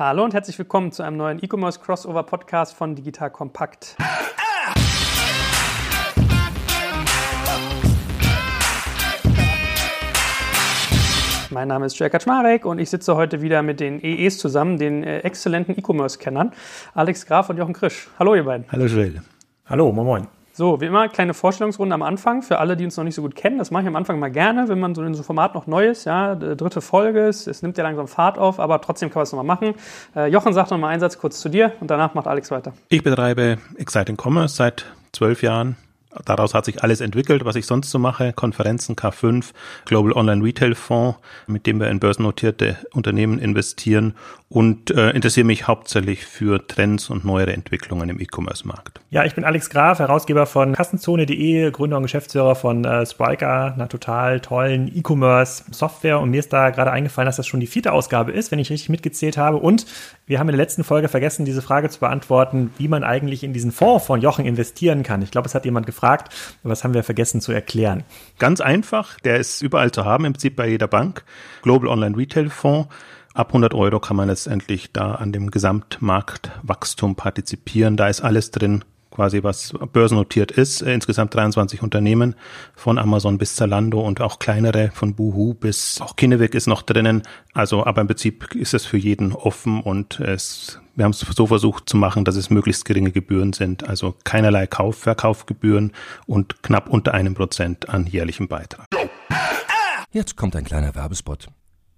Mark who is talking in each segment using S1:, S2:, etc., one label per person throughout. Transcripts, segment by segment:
S1: Hallo und herzlich willkommen zu einem neuen E-Commerce Crossover Podcast von Digital Kompakt. Mein Name ist Jörg Kaczmarek und ich sitze heute wieder mit den EEs zusammen, den äh, exzellenten E-Commerce-Kennern, Alex Graf und Jochen Krisch. Hallo ihr beiden.
S2: Hallo Joel.
S3: Hallo, moin moin.
S1: So, wie immer, kleine Vorstellungsrunde am Anfang für alle, die uns noch nicht so gut kennen. Das mache ich am Anfang mal gerne, wenn man so in so einem Format noch neu ist. Ja, dritte Folge ist, es nimmt ja langsam Fahrt auf, aber trotzdem kann man es nochmal machen. Äh, Jochen sagt nochmal einen Satz kurz zu dir und danach macht Alex weiter.
S2: Ich betreibe Exciting Commerce seit zwölf Jahren Daraus hat sich alles entwickelt, was ich sonst so mache. Konferenzen K5, Global Online Retail Fonds, mit dem wir in börsennotierte Unternehmen investieren und äh, interessiere mich hauptsächlich für Trends und neuere Entwicklungen im E-Commerce-Markt.
S3: Ja, ich bin Alex Graf, Herausgeber von Kassenzone.de, Gründer und Geschäftsführer von äh, Spriker, einer total tollen E-Commerce-Software. Und mir ist da gerade eingefallen, dass das schon die vierte Ausgabe ist, wenn ich richtig mitgezählt habe. Und wir haben in der letzten Folge vergessen, diese Frage zu beantworten, wie man eigentlich in diesen Fonds von Jochen investieren kann. Ich glaube, es hat jemand gefragt gefragt. Was haben wir vergessen zu erklären?
S2: Ganz einfach. Der ist überall zu haben, im Prinzip bei jeder Bank. Global Online Retail Fonds. Ab 100 Euro kann man letztendlich da an dem Gesamtmarktwachstum partizipieren. Da ist alles drin, quasi was börsennotiert ist. Äh, insgesamt 23 Unternehmen von Amazon bis Zalando und auch kleinere von Boohoo bis auch Kinnevik ist noch drinnen. Also, aber im Prinzip ist es für jeden offen und es, wir haben es so versucht zu machen, dass es möglichst geringe Gebühren sind. Also keinerlei Kauf, Verkaufgebühren und knapp unter einem Prozent an jährlichem Beitrag.
S4: Jetzt kommt ein kleiner Werbespot.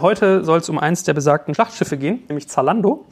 S1: Heute soll es um eins der besagten Schlachtschiffe gehen, nämlich Zalando.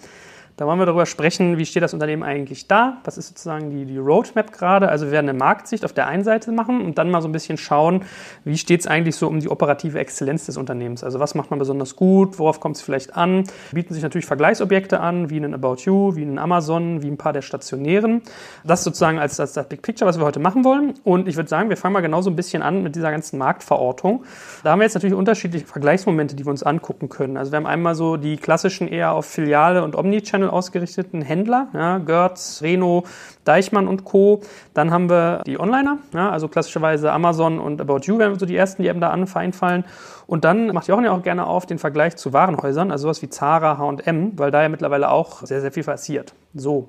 S1: Da wollen wir darüber sprechen, wie steht das Unternehmen eigentlich da? Was ist sozusagen die, die Roadmap gerade? Also wir werden eine Marktsicht auf der einen Seite machen und dann mal so ein bisschen schauen, wie steht es eigentlich so um die operative Exzellenz des Unternehmens? Also was macht man besonders gut? Worauf kommt es vielleicht an? Bieten sich natürlich Vergleichsobjekte an, wie ein About You, wie ein Amazon, wie ein paar der stationären. Das sozusagen als, als das Big Picture, was wir heute machen wollen. Und ich würde sagen, wir fangen mal genau so ein bisschen an mit dieser ganzen Marktverortung. Da haben wir jetzt natürlich unterschiedliche Vergleichsmomente, die wir uns angucken können. Also wir haben einmal so die klassischen eher auf Filiale und Omnichannel Ausgerichteten Händler, ja, Görz, Reno, Deichmann und Co. Dann haben wir die Onliner, ja, also klassischerweise Amazon und About You wären so die ersten, die eben da einfallen. Und dann macht Jochen ja auch gerne auf den Vergleich zu Warenhäusern, also sowas wie Zara, H&M, weil da ja mittlerweile auch sehr, sehr viel passiert. So.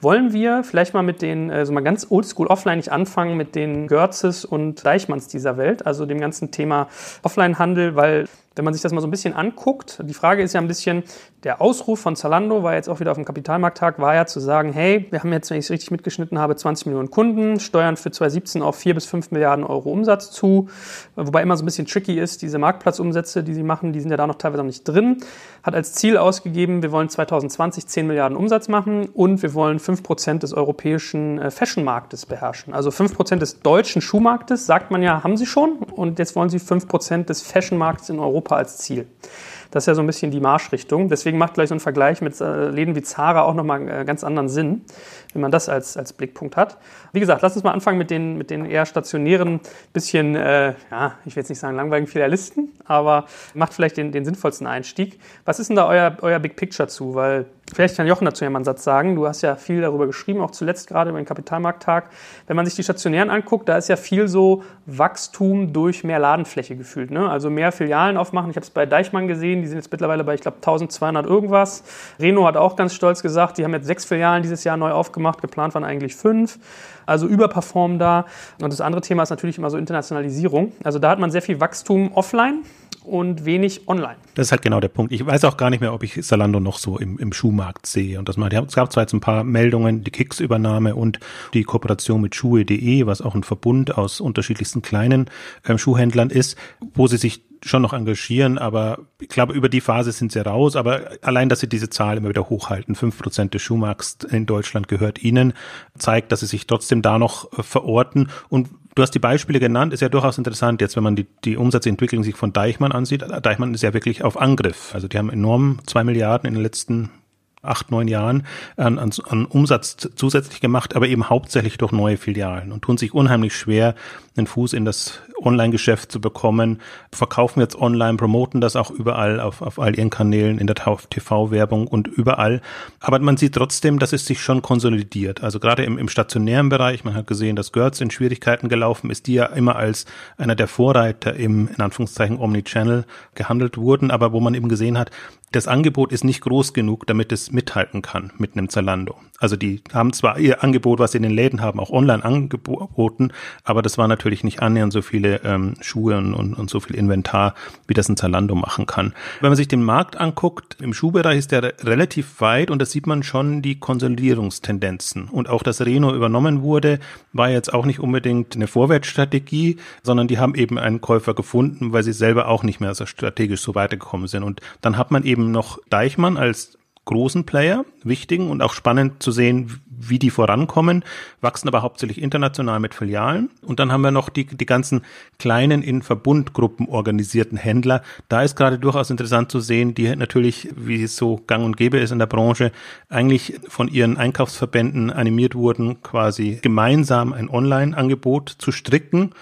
S1: Wollen wir vielleicht mal mit den, äh, so mal ganz oldschool offline nicht anfangen mit den Görzes und Deichmanns dieser Welt, also dem ganzen Thema Offline-Handel, weil wenn man sich das mal so ein bisschen anguckt, die Frage ist ja ein bisschen, der Ausruf von Zalando war jetzt auch wieder auf dem Kapitalmarkttag, war ja zu sagen, hey, wir haben jetzt, wenn ich es richtig mitgeschnitten habe, 20 Millionen Kunden, steuern für 2017 auf 4 bis 5 Milliarden Euro Umsatz zu, wobei immer so ein bisschen tricky ist, diese Marktplatzumsätze, die sie machen, die sind ja da noch teilweise noch nicht drin, hat als Ziel ausgegeben, wir wollen 2020 10 Milliarden Umsatz machen und wir wollen 5 Prozent des europäischen äh, Fashion-Marktes beherrschen. Also 5 Prozent des deutschen Schuhmarktes, sagt man ja, haben sie schon. Und jetzt wollen sie 5 Prozent des Fashion-Marktes in Europa Europa als Ziel. Das ist ja so ein bisschen die Marschrichtung. Deswegen macht gleich so ein Vergleich mit äh, Läden wie Zara auch nochmal einen äh, ganz anderen Sinn, wenn man das als, als Blickpunkt hat. Wie gesagt, lass uns mal anfangen mit den, mit den eher stationären, bisschen, äh, ja, ich will jetzt nicht sagen langweiligen Filialisten, aber macht vielleicht den, den sinnvollsten Einstieg. Was ist denn da euer, euer Big Picture zu? Weil vielleicht kann Jochen dazu ja mal einen Satz sagen. Du hast ja viel darüber geschrieben, auch zuletzt gerade über den Kapitalmarkttag. Wenn man sich die stationären anguckt, da ist ja viel so Wachstum durch mehr Ladenfläche gefühlt. Ne? Also mehr Filialen aufmachen. Ich habe es bei Deichmann gesehen, die sind jetzt mittlerweile bei, ich glaube, 1200 irgendwas. Reno hat auch ganz stolz gesagt, die haben jetzt sechs Filialen dieses Jahr neu aufgemacht, geplant waren eigentlich fünf. Also überperformen da. Und das andere Thema ist natürlich immer so Internationalisierung. Also da hat man sehr viel Wachstum offline und wenig online.
S2: Das ist halt genau der Punkt. Ich weiß auch gar nicht mehr, ob ich Salando noch so im, im Schuhmarkt sehe. Und das mal, es gab zwar jetzt ein paar Meldungen, die Kicks-Übernahme und die Kooperation mit Schuhe.de, was auch ein Verbund aus unterschiedlichsten kleinen ähm, Schuhhändlern ist, wo sie sich schon noch engagieren, aber ich glaube, über die Phase sind sie raus. Aber allein, dass sie diese Zahl immer wieder hochhalten, fünf Prozent des Schuhmarkts in Deutschland gehört ihnen, zeigt, dass sie sich trotzdem da noch verorten. Und du hast die Beispiele genannt, ist ja durchaus interessant jetzt, wenn man die, die Umsatzentwicklung sich von Deichmann ansieht. Deichmann ist ja wirklich auf Angriff. Also die haben enorm zwei Milliarden in den letzten acht, neun Jahren an, an, an Umsatz zusätzlich gemacht, aber eben hauptsächlich durch neue Filialen und tun sich unheimlich schwer, einen Fuß in das Online-Geschäft zu bekommen, verkaufen jetzt online, promoten das auch überall auf, auf all ihren Kanälen, in der TV-Werbung und überall. Aber man sieht trotzdem, dass es sich schon konsolidiert. Also gerade im, im stationären Bereich, man hat gesehen, dass Götz in Schwierigkeiten gelaufen ist, die ja immer als einer der Vorreiter im, in Anführungszeichen, Omnichannel gehandelt wurden, aber wo man eben gesehen hat, das Angebot ist nicht groß genug, damit es mithalten kann mit einem Zalando. Also die haben zwar ihr Angebot, was sie in den Läden haben, auch online angeboten, aber das war natürlich nicht annähernd so viele ähm, Schuhe und, und, so viel Inventar, wie das ein Zalando machen kann. Wenn man sich den Markt anguckt, im Schuhbereich ist der relativ weit und da sieht man schon die Konsolidierungstendenzen. Und auch, dass Reno übernommen wurde, war jetzt auch nicht unbedingt eine Vorwärtsstrategie, sondern die haben eben einen Käufer gefunden, weil sie selber auch nicht mehr so strategisch so weitergekommen sind. Und dann hat man eben noch Deichmann als großen Player, wichtigen und auch spannend zu sehen, wie die vorankommen, wachsen aber hauptsächlich international mit Filialen. Und dann haben wir noch die, die ganzen kleinen in Verbundgruppen organisierten Händler. Da ist gerade durchaus interessant zu sehen, die natürlich, wie es so gang und gäbe ist in der Branche, eigentlich von ihren Einkaufsverbänden animiert wurden, quasi gemeinsam ein Online-Angebot zu stricken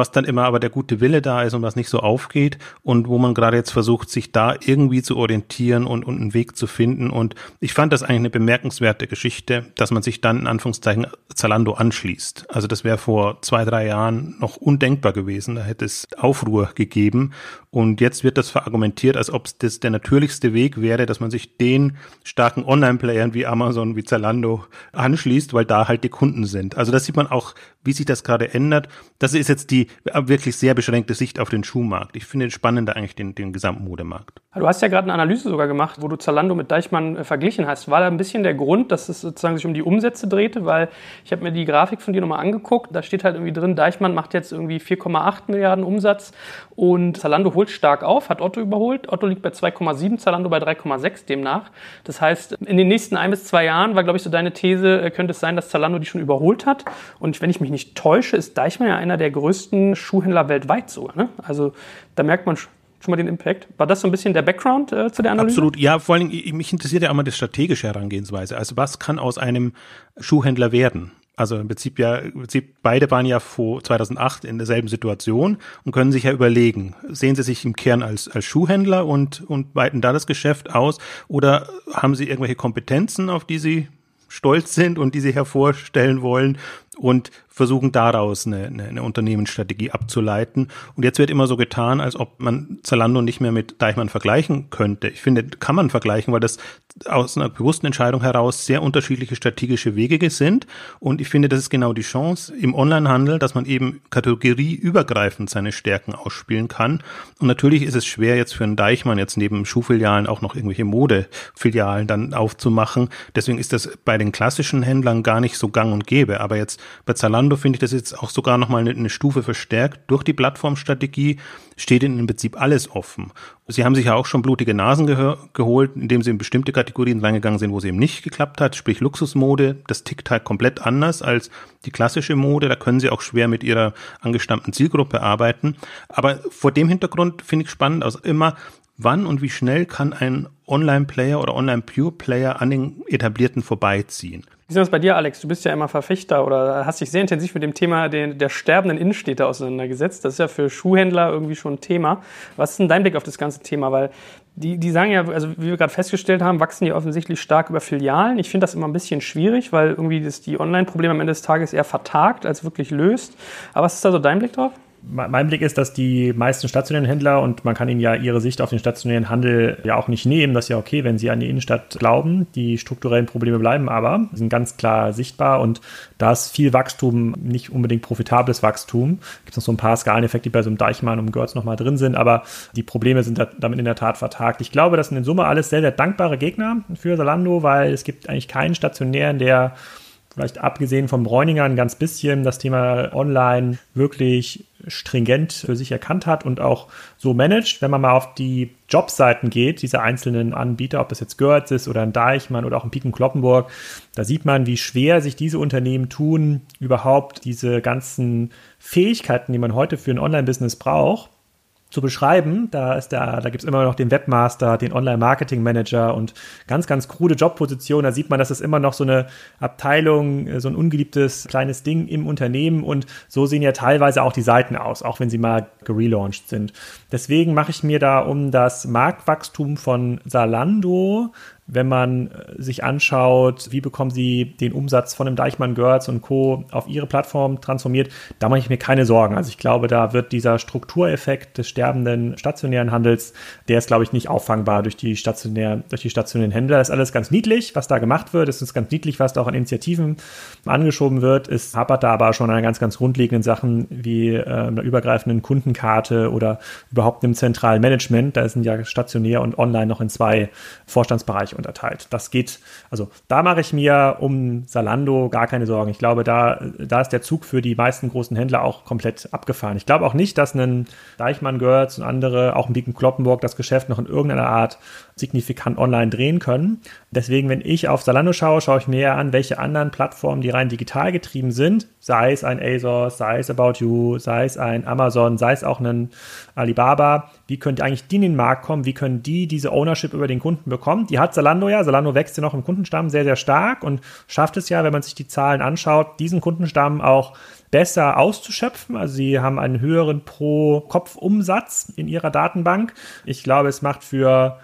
S2: was dann immer aber der gute Wille da ist und was nicht so aufgeht und wo man gerade jetzt versucht, sich da irgendwie zu orientieren und, und einen Weg zu finden. Und ich fand das eigentlich eine bemerkenswerte Geschichte, dass man sich dann in Anführungszeichen Zalando anschließt. Also das wäre vor zwei, drei Jahren noch undenkbar gewesen. Da hätte es Aufruhr gegeben. Und jetzt wird das verargumentiert, als ob das der natürlichste Weg wäre, dass man sich den starken Online-Playern wie Amazon, wie Zalando anschließt, weil da halt die Kunden sind. Also das sieht man auch, wie sich das gerade ändert. Das ist jetzt die wirklich sehr beschränkte Sicht auf den Schuhmarkt. Ich finde spannender eigentlich den, den gesamten Modemarkt.
S1: Du hast ja gerade eine Analyse sogar gemacht, wo du Zalando mit Deichmann äh, verglichen hast. War da ein bisschen der Grund, dass es sozusagen sich um die Umsätze drehte? Weil ich habe mir die Grafik von dir nochmal angeguckt. Da steht halt irgendwie drin, Deichmann macht jetzt irgendwie 4,8 Milliarden Umsatz und Zalando holt stark auf, hat Otto überholt. Otto liegt bei 2,7, Zalando bei 3,6 demnach. Das heißt, in den nächsten ein bis zwei Jahren war, glaube ich, so deine These, äh, könnte es sein, dass Zalando die schon überholt hat. Und wenn ich mich nicht täusche, ist Deichmann ja einer der größten Schuhhändler weltweit sogar. Ne? Also da merkt man schon mal den Impact. War das so ein bisschen der Background äh, zu der Analyse?
S2: Absolut, ja, vor Dingen, mich interessiert ja immer die strategische Herangehensweise. Also was kann aus einem Schuhhändler werden? Also im Prinzip ja, im Prinzip beide waren ja vor 2008 in derselben Situation und können sich ja überlegen, sehen sie sich im Kern als, als Schuhhändler und, und weiten da das Geschäft aus oder haben sie irgendwelche Kompetenzen, auf die sie stolz sind und die sie hervorstellen wollen und versuchen daraus eine, eine, eine Unternehmensstrategie abzuleiten. Und jetzt wird immer so getan, als ob man Zalando nicht mehr mit Deichmann vergleichen könnte. Ich finde, kann man vergleichen, weil das aus einer bewussten Entscheidung heraus sehr unterschiedliche strategische Wege sind. Und ich finde, das ist genau die Chance im Onlinehandel, dass man eben kategorieübergreifend seine Stärken ausspielen kann. Und natürlich ist es schwer jetzt für einen Deichmann jetzt neben Schuhfilialen auch noch irgendwelche Modefilialen dann aufzumachen. Deswegen ist das bei den klassischen Händlern gar nicht so gang und gäbe. Aber jetzt bei Zalando finde ich das jetzt auch sogar nochmal eine, eine Stufe verstärkt. Durch die Plattformstrategie steht ihnen im Prinzip alles offen. Sie haben sich ja auch schon blutige Nasen geholt, indem sie in bestimmte Kategorien reingegangen sind, wo sie eben nicht geklappt hat, sprich Luxusmode. Das tickt halt komplett anders als die klassische Mode. Da können sie auch schwer mit ihrer angestammten Zielgruppe arbeiten. Aber vor dem Hintergrund finde ich spannend, also immer, wann und wie schnell kann ein Online-Player oder Online-Pure-Player an den etablierten vorbeiziehen?
S1: Wie ist das bei dir, Alex? Du bist ja immer Verfechter oder hast dich sehr intensiv mit dem Thema der, sterbenden Innenstädte auseinandergesetzt. Das ist ja für Schuhhändler irgendwie schon ein Thema. Was ist denn dein Blick auf das ganze Thema? Weil die, die sagen ja, also wie wir gerade festgestellt haben, wachsen die offensichtlich stark über Filialen. Ich finde das immer ein bisschen schwierig, weil irgendwie das, die Online-Probleme am Ende des Tages eher vertagt als wirklich löst. Aber was ist da so dein Blick drauf?
S3: Mein Blick ist, dass die meisten stationären Händler, und man kann ihnen ja ihre Sicht auf den stationären Handel ja auch nicht nehmen, das ist ja okay, wenn sie an die Innenstadt glauben. Die strukturellen Probleme bleiben aber, sind ganz klar sichtbar und da ist viel Wachstum, nicht unbedingt profitables Wachstum. Gibt es noch so ein paar Skaleneffekte, die bei so einem Deichmann und Görz nochmal drin sind, aber die Probleme sind damit in der Tat vertagt. Ich glaube, das sind in Summe alles sehr, sehr dankbare Gegner für Salando, weil es gibt eigentlich keinen stationären, der vielleicht abgesehen vom Bräuninger ein ganz bisschen das Thema Online wirklich stringent für sich erkannt hat und auch so managt. Wenn man mal auf die Jobseiten geht, diese einzelnen Anbieter, ob das jetzt Görz ist oder ein Deichmann oder auch ein Piken Kloppenburg, da sieht man, wie schwer sich diese Unternehmen tun, überhaupt diese ganzen Fähigkeiten, die man heute für ein Online-Business braucht, zu beschreiben. Da ist da, da gibt's immer noch den Webmaster, den Online-Marketing-Manager und ganz, ganz krude Jobpositionen. Da sieht man, dass es immer noch so eine Abteilung, äh, so ein ungeliebtes kleines Ding im Unternehmen und so sehen ja teilweise auch die Seiten aus, auch wenn sie mal gelauncht sind. Deswegen mache ich mir da um das Marktwachstum von Salando wenn man äh, sich anschaut, wie bekommen sie den Umsatz von einem Deichmann Girls und Co. auf ihre Plattform transformiert, da mache ich mir keine Sorgen. Also ich glaube, da wird dieser Struktureffekt des sterbenden stationären Handels, der ist, glaube ich, nicht auffangbar durch die, stationär, durch die stationären Händler. Das ist alles ganz niedlich, was da gemacht wird. Es ist ganz niedlich, was da auch an Initiativen angeschoben wird. Es hapert da aber schon an ganz, ganz grundlegenden Sachen wie äh, einer übergreifenden Kundenkarte oder überhaupt einem zentralen Management. Da sind ja stationär und online noch in zwei Vorstandsbereiche unterteilt. Das geht, also da mache ich mir um Salando gar keine Sorgen. Ich glaube, da, da ist der Zug für die meisten großen Händler auch komplett abgefahren. Ich glaube auch nicht, dass ein Deichmann Girls und andere, auch ein Biken Kloppenburg, das Geschäft noch in irgendeiner Art signifikant online drehen können. Deswegen, wenn ich auf Salando schaue, schaue ich mir an, welche anderen Plattformen, die rein digital getrieben sind, sei es ein ASOS, sei es About You, sei es ein Amazon, sei es auch ein Alibaba, wie könnte eigentlich die in den Markt kommen, wie können die diese Ownership über den Kunden bekommen? Die hat Salando ja, Salando wächst ja noch im Kundenstamm sehr, sehr stark und schafft es ja, wenn man sich die Zahlen anschaut, diesen Kundenstamm auch besser auszuschöpfen. Also sie haben einen höheren Pro-Kopf-Umsatz in ihrer Datenbank. Ich glaube, es macht für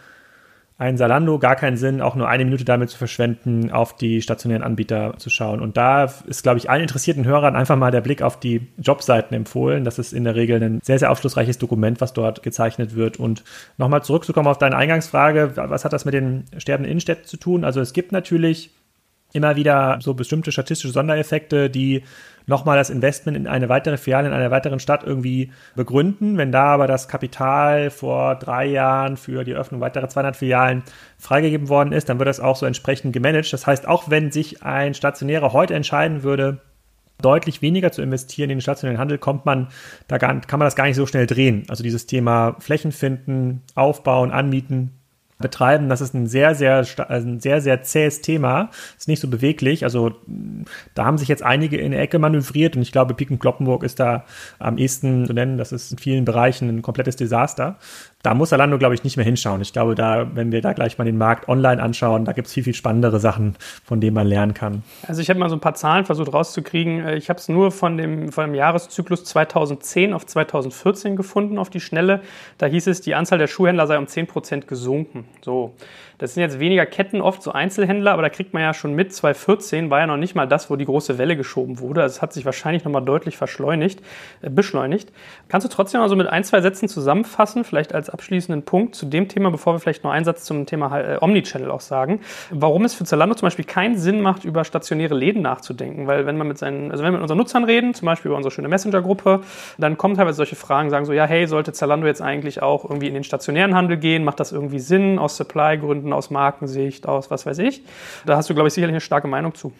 S3: ein Salando gar keinen Sinn, auch nur eine Minute damit zu verschwenden, auf die stationären Anbieter zu schauen. Und da ist, glaube ich, allen interessierten Hörern einfach mal der Blick auf die Jobseiten empfohlen. Das ist in der Regel ein sehr, sehr aufschlussreiches Dokument, was dort gezeichnet wird. Und nochmal zurückzukommen auf deine Eingangsfrage, was hat das mit den sterbenden Innenstädten zu tun? Also es gibt natürlich immer wieder so bestimmte statistische Sondereffekte, die nochmal das Investment in eine weitere Filiale in einer weiteren Stadt irgendwie begründen. Wenn da aber das Kapital vor drei Jahren für die Öffnung weiterer 200 Filialen freigegeben worden ist, dann wird das auch so entsprechend gemanagt. Das heißt, auch wenn sich ein Stationärer heute entscheiden würde, deutlich weniger zu investieren in den stationären Handel, kommt man, da kann man das gar nicht so schnell drehen. Also dieses Thema Flächen finden, aufbauen, anmieten, betreiben. Das ist ein sehr, sehr, ein sehr, sehr zähes Thema. Ist nicht so beweglich. Also da haben sich jetzt einige in die Ecke manövriert und ich glaube, Piken Kloppenburg ist da am ehesten zu nennen. Das ist in vielen Bereichen ein komplettes Desaster da muss Zalando, glaube ich, nicht mehr hinschauen. Ich glaube, da, wenn wir da gleich mal den Markt online anschauen, da gibt es viel, viel spannendere Sachen, von denen man lernen kann.
S1: Also ich habe mal so ein paar Zahlen versucht rauszukriegen. Ich habe es nur von dem, von dem Jahreszyklus 2010 auf 2014 gefunden auf die Schnelle. Da hieß es, die Anzahl der Schuhhändler sei um 10 Prozent gesunken. So. Das sind jetzt weniger Ketten, oft so Einzelhändler, aber da kriegt man ja schon mit, 2014 war ja noch nicht mal das, wo die große Welle geschoben wurde. Also es hat sich wahrscheinlich nochmal deutlich verschleunigt, äh, beschleunigt. Kannst du trotzdem mal so mit ein, zwei Sätzen zusammenfassen, vielleicht als abschließenden Punkt zu dem Thema, bevor wir vielleicht noch einen Satz zum Thema äh, Omnichannel auch sagen, warum es für Zalando zum Beispiel keinen Sinn macht, über stationäre Läden nachzudenken. Weil wenn man mit seinen, also wenn wir mit unseren Nutzern reden, zum Beispiel über unsere schöne Messenger-Gruppe, dann kommen teilweise solche Fragen, sagen so, ja, hey, sollte Zalando jetzt eigentlich auch irgendwie in den stationären Handel gehen? Macht das irgendwie Sinn aus Supply-Gründen, aus Markensicht, aus was weiß ich? Da hast du, glaube ich, sicherlich eine starke Meinung zu.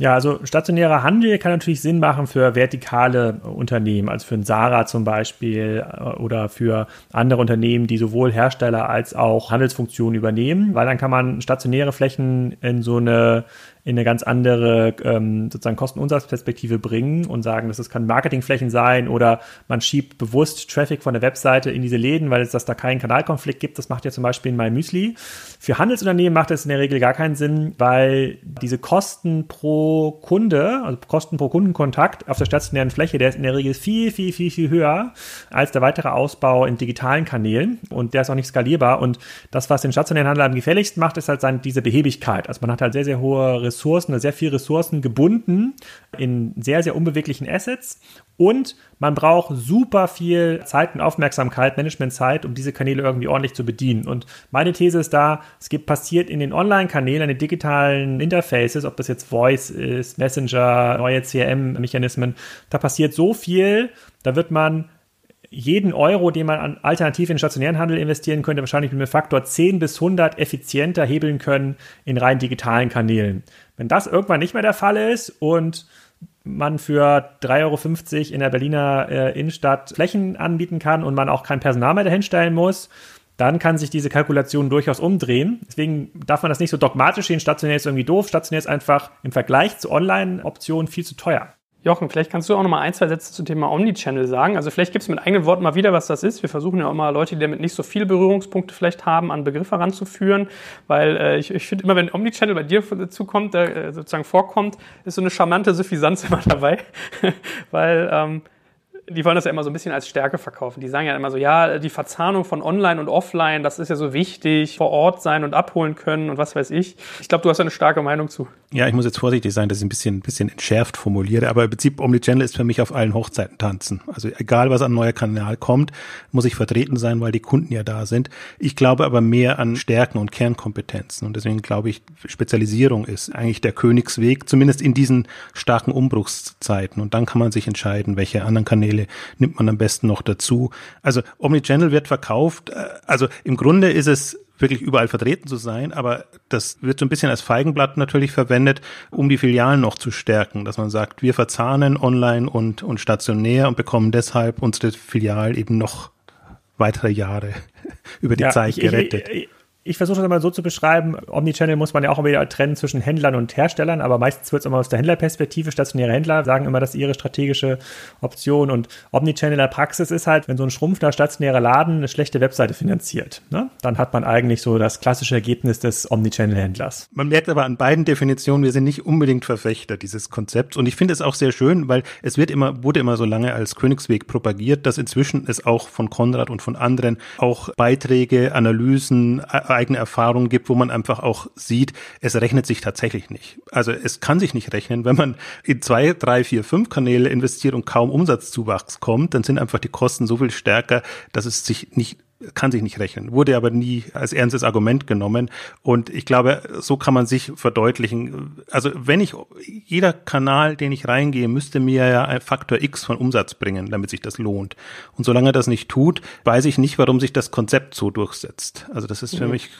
S3: Ja, also stationärer Handel kann natürlich Sinn machen für vertikale Unternehmen, also für ein Sarah zum Beispiel äh, oder für andere Unternehmen, die sowohl Hersteller als auch Handelsfunktionen übernehmen, weil dann kann man stationäre Flächen in so eine in eine ganz andere ähm, sozusagen Kosten-Umsatz-Perspektive bringen und sagen, dass es kann Marketingflächen sein oder man schiebt bewusst Traffic von der Webseite in diese Läden, weil es dass da keinen Kanalkonflikt gibt. Das macht ja zum Beispiel in MyMüsli. Für Handelsunternehmen macht das in der Regel gar keinen Sinn, weil diese Kosten pro Kunde, also Kosten pro Kundenkontakt auf der stationären Fläche, der ist in der Regel viel, viel, viel, viel höher als der weitere Ausbau in digitalen Kanälen und der ist auch nicht skalierbar und das, was den stationären Handel am gefährlichsten macht, ist halt diese Behebigkeit. Also man hat halt sehr, sehr hohe Ressourcen oder sehr viel Ressourcen gebunden in sehr, sehr unbeweglichen Assets und man braucht super viel Zeit und Aufmerksamkeit, Managementzeit, um diese Kanäle irgendwie ordentlich zu bedienen. Und meine These ist da, es gibt passiert in den Online-Kanälen, in den digitalen Interfaces, ob das jetzt Voice ist, Messenger, neue CRM-Mechanismen, da passiert so viel, da wird man jeden Euro, den man an alternativ in stationären Handel investieren könnte, wahrscheinlich mit einem Faktor 10 bis 100 effizienter hebeln können in rein digitalen Kanälen. Wenn das irgendwann nicht mehr der Fall ist und man für 3,50 Euro in der Berliner äh, Innenstadt Flächen anbieten kann und man auch kein Personal mehr dahinstellen muss, dann kann sich diese Kalkulation durchaus umdrehen. Deswegen darf man das nicht so dogmatisch sehen. Stationär ist irgendwie doof. Stationär ist einfach im Vergleich zu Online-Optionen viel zu teuer.
S1: Jochen, vielleicht kannst du auch noch mal ein, zwei Sätze zum Thema Omnichannel sagen. Also vielleicht gibst du mit eigenen Worten mal wieder, was das ist. Wir versuchen ja auch mal Leute, die damit nicht so viele Berührungspunkte vielleicht haben, an Begriffe heranzuführen, weil äh, ich, ich finde immer, wenn Omnichannel bei dir dazukommt, äh, sozusagen vorkommt, ist so eine charmante Suffisanz immer dabei, weil ähm, die wollen das ja immer so ein bisschen als Stärke verkaufen. Die sagen ja immer so, ja, die Verzahnung von Online und Offline, das ist ja so wichtig, vor Ort sein und abholen können und was weiß ich. Ich glaube, du hast eine starke Meinung zu.
S2: Ja, ich muss jetzt vorsichtig sein, dass ich ein bisschen, ein bisschen entschärft formuliere, aber im Prinzip Omnichannel ist für mich auf allen Hochzeiten tanzen. Also egal, was an neuer Kanal kommt, muss ich vertreten sein, weil die Kunden ja da sind. Ich glaube aber mehr an Stärken und Kernkompetenzen und deswegen glaube ich, Spezialisierung ist eigentlich der Königsweg, zumindest in diesen starken Umbruchszeiten und dann kann man sich entscheiden, welche anderen Kanäle Kanäle nimmt man am besten noch dazu. Also Omnichannel wird verkauft. Äh, also im Grunde ist es wirklich überall vertreten zu sein, aber das wird so ein bisschen als Feigenblatt natürlich verwendet, um die Filialen noch zu stärken, dass man sagt, wir verzahnen online und, und stationär und bekommen deshalb unsere Filial eben noch weitere Jahre über die ja, Zeit gerettet.
S3: Ich, ich, ich versuche das mal so zu beschreiben. Omnichannel muss man ja auch wieder trennen zwischen Händlern und Herstellern, aber meistens wird es immer aus der Händlerperspektive. Stationäre Händler sagen immer, das ist ihre strategische Option. Und Omnichannel in der Praxis ist halt, wenn so ein schrumpfender stationärer Laden eine schlechte Webseite finanziert, ne? dann hat man eigentlich so das klassische Ergebnis des Omnichannel-Händlers.
S2: Man merkt aber an beiden Definitionen, wir sind nicht unbedingt Verfechter dieses Konzepts. Und ich finde es auch sehr schön, weil es wird immer, wurde immer so lange als Königsweg propagiert, dass inzwischen es auch von Konrad und von anderen auch Beiträge, Analysen, eigene Erfahrungen gibt, wo man einfach auch sieht, es rechnet sich tatsächlich nicht. Also es kann sich nicht rechnen, wenn man in zwei, drei, vier, fünf Kanäle investiert und kaum Umsatzzuwachs kommt, dann sind einfach die Kosten so viel stärker, dass es sich nicht kann sich nicht rechnen, wurde aber nie als ernstes Argument genommen. Und ich glaube, so kann man sich verdeutlichen. Also wenn ich, jeder Kanal, den ich reingehe, müsste mir ja ein Faktor X von Umsatz bringen, damit sich das lohnt. Und solange das nicht tut, weiß ich nicht, warum sich das Konzept so durchsetzt. Also das ist für mhm. mich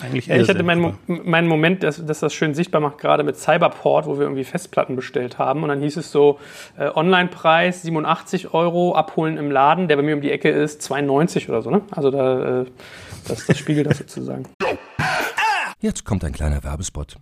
S1: eigentlich ja, ich hatte meinen, meinen Moment, dass, dass, das schön sichtbar macht, gerade mit Cyberport, wo wir irgendwie Festplatten bestellt haben. Und dann hieß es so, äh, Online-Preis 87 Euro, abholen im Laden, der bei mir um die Ecke ist, 92 oder so. Ne? Also da, äh, das, das spiegelt das sozusagen.
S4: Jetzt kommt ein kleiner Werbespot.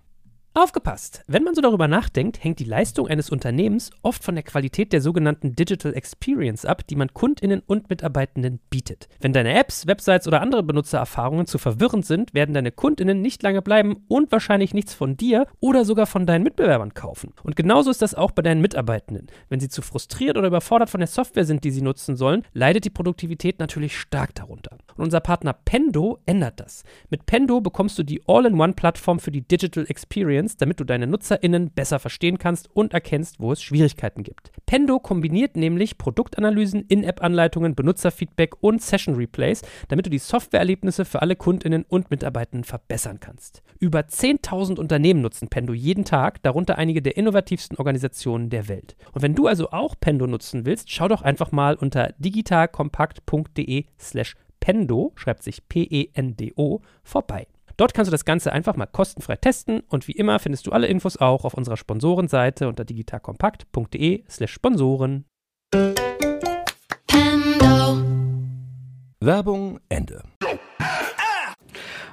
S5: Aufgepasst! Wenn man so darüber nachdenkt, hängt die Leistung eines Unternehmens oft von der Qualität der sogenannten Digital Experience ab, die man Kundinnen und Mitarbeitenden bietet. Wenn deine Apps, Websites oder andere Benutzererfahrungen zu verwirrend sind, werden deine Kundinnen nicht lange bleiben und wahrscheinlich nichts von dir oder sogar von deinen Mitbewerbern kaufen. Und genauso ist das auch bei deinen Mitarbeitenden. Wenn sie zu frustriert oder überfordert von der Software sind, die sie nutzen sollen, leidet die Produktivität natürlich stark darunter. Und unser Partner Pendo ändert das. Mit Pendo bekommst du die All-in-One-Plattform für die Digital Experience Experience, damit du deine NutzerInnen besser verstehen kannst und erkennst, wo es Schwierigkeiten gibt. Pendo kombiniert nämlich Produktanalysen, In-App-Anleitungen, Benutzerfeedback und Session Replays, damit du die Softwareerlebnisse für alle KundInnen und Mitarbeitenden verbessern kannst. Über 10.000 Unternehmen nutzen Pendo jeden Tag, darunter einige der innovativsten Organisationen der Welt. Und wenn du also auch Pendo nutzen willst, schau doch einfach mal unter digitalkompakt.de slash Pendo, schreibt sich P-E-N-D-O, vorbei. Dort kannst du das Ganze einfach mal kostenfrei testen und wie immer findest du alle Infos auch auf unserer Sponsorenseite unter digitalkompakt.de/slash Sponsoren.
S4: Werbung Ende.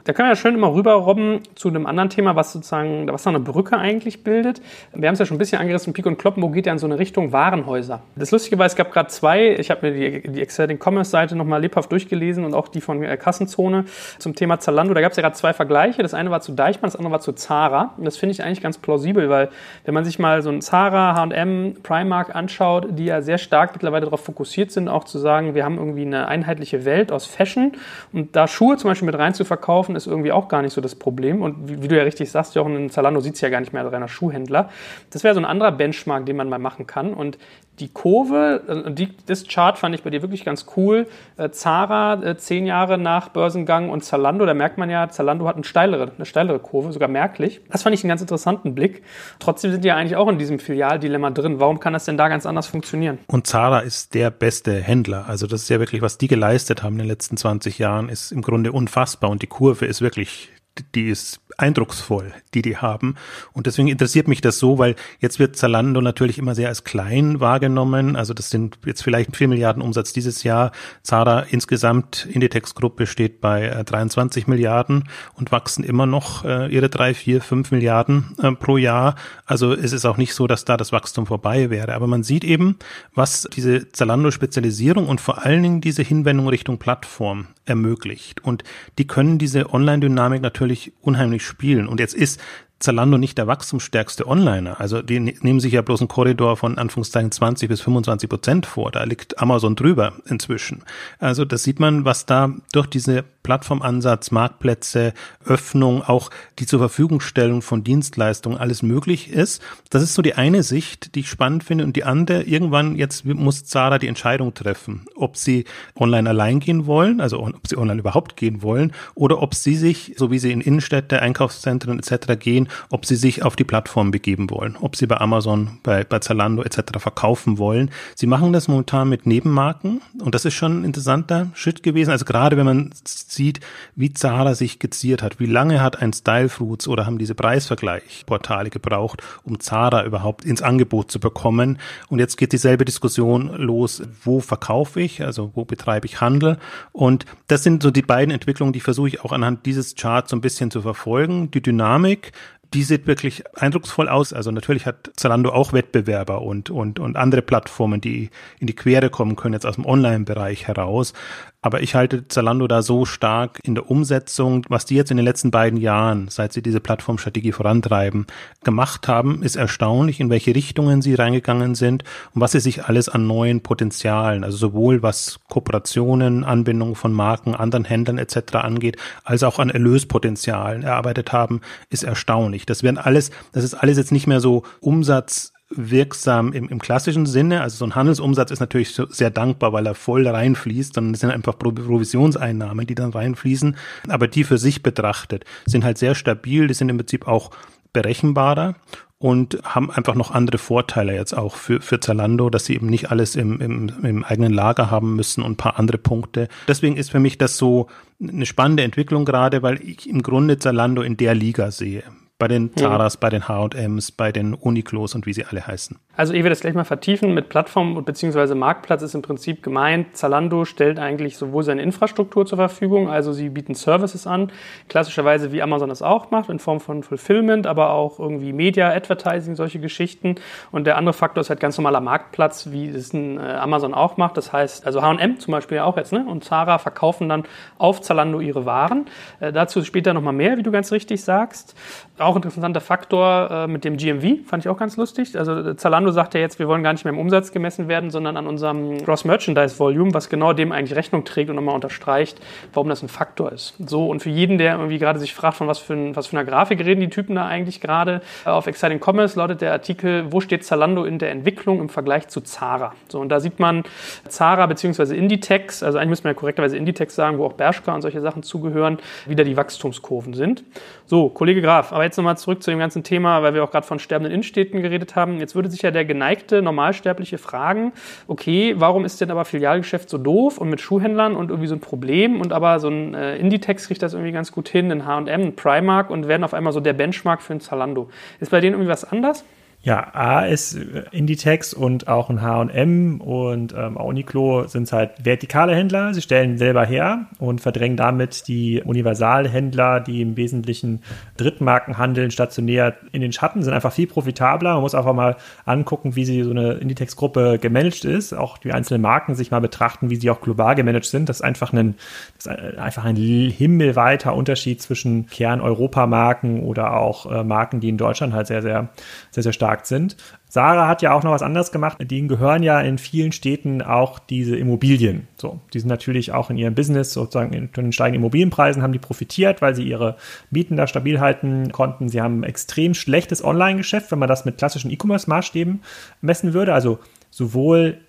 S1: Da können wir ja schön immer rüberrobben zu einem anderen Thema, was sozusagen, was da eine Brücke eigentlich bildet. Wir haben es ja schon ein bisschen angerissen, Pico und Kloppenburg geht ja in so eine Richtung Warenhäuser. Das Lustige war, es gab gerade zwei, ich habe mir die, die Exciting Commerce Seite nochmal lebhaft durchgelesen und auch die von äh, Kassenzone zum Thema Zalando. Da gab es ja gerade zwei Vergleiche. Das eine war zu Deichmann, das andere war zu Zara. Und das finde ich eigentlich ganz plausibel, weil wenn man sich mal so ein Zara, H&M, Primark anschaut, die ja sehr stark mittlerweile darauf fokussiert sind, auch zu sagen, wir haben irgendwie eine einheitliche Welt aus Fashion und da Schuhe zum Beispiel mit rein zu verkaufen, ist irgendwie auch gar nicht so das Problem. Und wie, wie du ja richtig sagst, Jochen, ein Zalando sieht es ja gar nicht mehr als reiner Schuhhändler. Das wäre so ein anderer Benchmark, den man mal machen kann. Und die Kurve, äh, die, das Chart fand ich bei dir wirklich ganz cool. Äh, Zara äh, zehn Jahre nach Börsengang und Zalando, da merkt man ja, Zalando hat eine steilere, eine steilere Kurve, sogar merklich. Das fand ich einen ganz interessanten Blick. Trotzdem sind die ja eigentlich auch in diesem Filialdilemma drin. Warum kann das denn da ganz anders funktionieren?
S2: Und Zara ist der beste Händler. Also das ist ja wirklich, was die geleistet haben in den letzten 20 Jahren, ist im Grunde unfassbar. Und die Kurve ist wirklich die ist eindrucksvoll, die die haben. Und deswegen interessiert mich das so, weil jetzt wird Zalando natürlich immer sehr als klein wahrgenommen. Also das sind jetzt vielleicht 4 Milliarden Umsatz dieses Jahr. Zara insgesamt, Inditex-Gruppe steht bei 23 äh, Milliarden und wachsen immer noch äh, ihre 3, 4, 5 Milliarden äh, pro Jahr. Also es ist auch nicht so, dass da das Wachstum vorbei wäre. Aber man sieht eben, was diese Zalando-Spezialisierung und vor allen Dingen diese Hinwendung Richtung Plattform ermöglicht. Und die können diese Online-Dynamik natürlich unheimlich spielen. Und jetzt ist Zalando nicht der wachstumsstärkste Onliner. Also die ne-, nehmen sich ja bloß einen Korridor von Anführungszeichen 20 bis 25 Prozent vor. Da liegt Amazon drüber inzwischen. Also das sieht man, was da durch diese Plattformansatz, Marktplätze, Öffnung, auch die zur Verfügungstellung von Dienstleistungen alles möglich ist. Das ist so die eine Sicht, die ich spannend finde. Und die andere, irgendwann jetzt muss Zara die Entscheidung treffen, ob sie online allein gehen wollen, also ob sie online überhaupt gehen wollen, oder ob sie sich, so wie sie in Innenstädte, Einkaufszentren etc. gehen, ob sie sich auf die Plattform begeben wollen, ob sie bei Amazon, bei, bei Zalando etc. verkaufen wollen. Sie machen das momentan mit Nebenmarken und das ist schon ein interessanter Schritt gewesen. Also gerade wenn man sieht, wie Zara sich geziert hat, wie lange hat ein Style oder haben diese Preisvergleichportale gebraucht, um Zara überhaupt ins Angebot zu bekommen. Und jetzt geht dieselbe Diskussion los, wo verkaufe ich, also wo betreibe ich Handel. Und das sind so die beiden Entwicklungen, die versuche ich auch anhand dieses Charts so ein bisschen zu verfolgen. Die Dynamik, die sieht wirklich eindrucksvoll aus. Also natürlich hat Zalando auch Wettbewerber und, und, und andere Plattformen, die in die Quere kommen können, jetzt aus dem Online-Bereich heraus. Aber ich halte Zalando da so stark in der Umsetzung, was die jetzt in den letzten beiden Jahren, seit sie diese Plattformstrategie vorantreiben, gemacht haben, ist erstaunlich, in welche Richtungen sie reingegangen sind und was sie sich alles an neuen Potenzialen, also sowohl was Kooperationen, Anbindung von Marken, anderen Händlern etc. angeht, als auch an Erlöspotenzialen erarbeitet haben, ist erstaunlich. Das werden alles, das ist alles jetzt nicht mehr so Umsatz wirksam im, im klassischen Sinne. Also so ein Handelsumsatz ist natürlich sehr dankbar, weil er voll reinfließt, es sind einfach Provisionseinnahmen, die dann reinfließen. Aber die für sich betrachtet sind halt sehr stabil, die sind im Prinzip auch berechenbarer und haben einfach noch andere Vorteile jetzt auch für, für Zalando, dass sie eben nicht alles im, im, im eigenen Lager haben müssen und ein paar andere Punkte. Deswegen ist für mich das so eine spannende Entwicklung gerade, weil ich im Grunde Zalando in der Liga sehe bei den Zaras, mhm. bei den H&Ms, bei den Uniqlos und wie sie alle heißen.
S1: Also ich werde das gleich mal vertiefen mit Plattform bzw. Marktplatz ist im Prinzip gemeint, Zalando stellt eigentlich sowohl seine Infrastruktur zur Verfügung, also sie bieten Services an, klassischerweise wie Amazon es auch macht, in Form von Fulfillment, aber auch irgendwie Media, Advertising, solche Geschichten. Und der andere Faktor ist halt ganz normaler Marktplatz, wie es ein äh, Amazon auch macht. Das heißt, also H&M zum Beispiel auch jetzt, ne? Und Zara verkaufen dann auf Zalando ihre Waren. Äh, dazu später nochmal mehr, wie du ganz richtig sagst. Auch ein interessanter Faktor äh, mit dem GMV, fand ich auch ganz lustig. Also Zalando sagt ja jetzt, wir wollen gar nicht mehr im Umsatz gemessen werden, sondern an unserem Gross Merchandise Volume, was genau dem eigentlich Rechnung trägt und nochmal unterstreicht, warum das ein Faktor ist. So, und für jeden, der irgendwie gerade sich fragt, von was für, ein, was für einer Grafik reden die Typen da eigentlich gerade, äh, auf Exciting Commerce lautet der Artikel, wo steht Zalando in der Entwicklung im Vergleich zu Zara? So, und da sieht man Zara bzw. Inditex, also eigentlich müsste man ja korrekterweise Inditex sagen, wo auch Bershka und solche Sachen zugehören, wieder die Wachstumskurven sind. So, Kollege Graf, aber jetzt nochmal zurück zu dem ganzen Thema, weil wir auch gerade von sterbenden Innenstädten geredet haben. Jetzt würde sich ja der geneigte Normalsterbliche fragen, okay, warum ist denn aber Filialgeschäft so doof und mit Schuhhändlern und irgendwie so ein Problem und aber so ein äh, Inditex kriegt das irgendwie ganz gut hin, ein H&M, ein Primark und werden auf einmal so der Benchmark für ein Zalando. Ist bei denen irgendwie was anders?
S3: Ja, A ist Inditex und auch ein H&M und ähm, Uniqlo sind halt vertikale Händler. Sie stellen selber her und verdrängen damit die Universalhändler, die im Wesentlichen Drittmarken handeln, stationär in den Schatten, sind einfach viel profitabler. Man muss einfach mal angucken, wie sie so eine Inditex-Gruppe gemanagt ist, auch die einzelnen Marken sich mal betrachten, wie sie auch global gemanagt sind. Das ist einfach ein, ist einfach ein himmelweiter Unterschied zwischen Kern-Europa-Marken oder auch äh, Marken, die in Deutschland halt sehr, sehr, sehr, sehr stark beauftragt sind. Sarah hat ja auch noch was anderes gemacht. Denen gehören ja in vielen Städten auch diese Immobilien. So, die sind natürlich auch in ihrem Business sozusagen in den steigenden Immobilienpreisen haben die profitiert, weil sie ihre Mieten da stabil halten konnten. Sie haben ein extrem schlechtes Online-Geschäft, wenn man das mit klassischen E-Commerce-Maßstäben messen würde. Also sowohl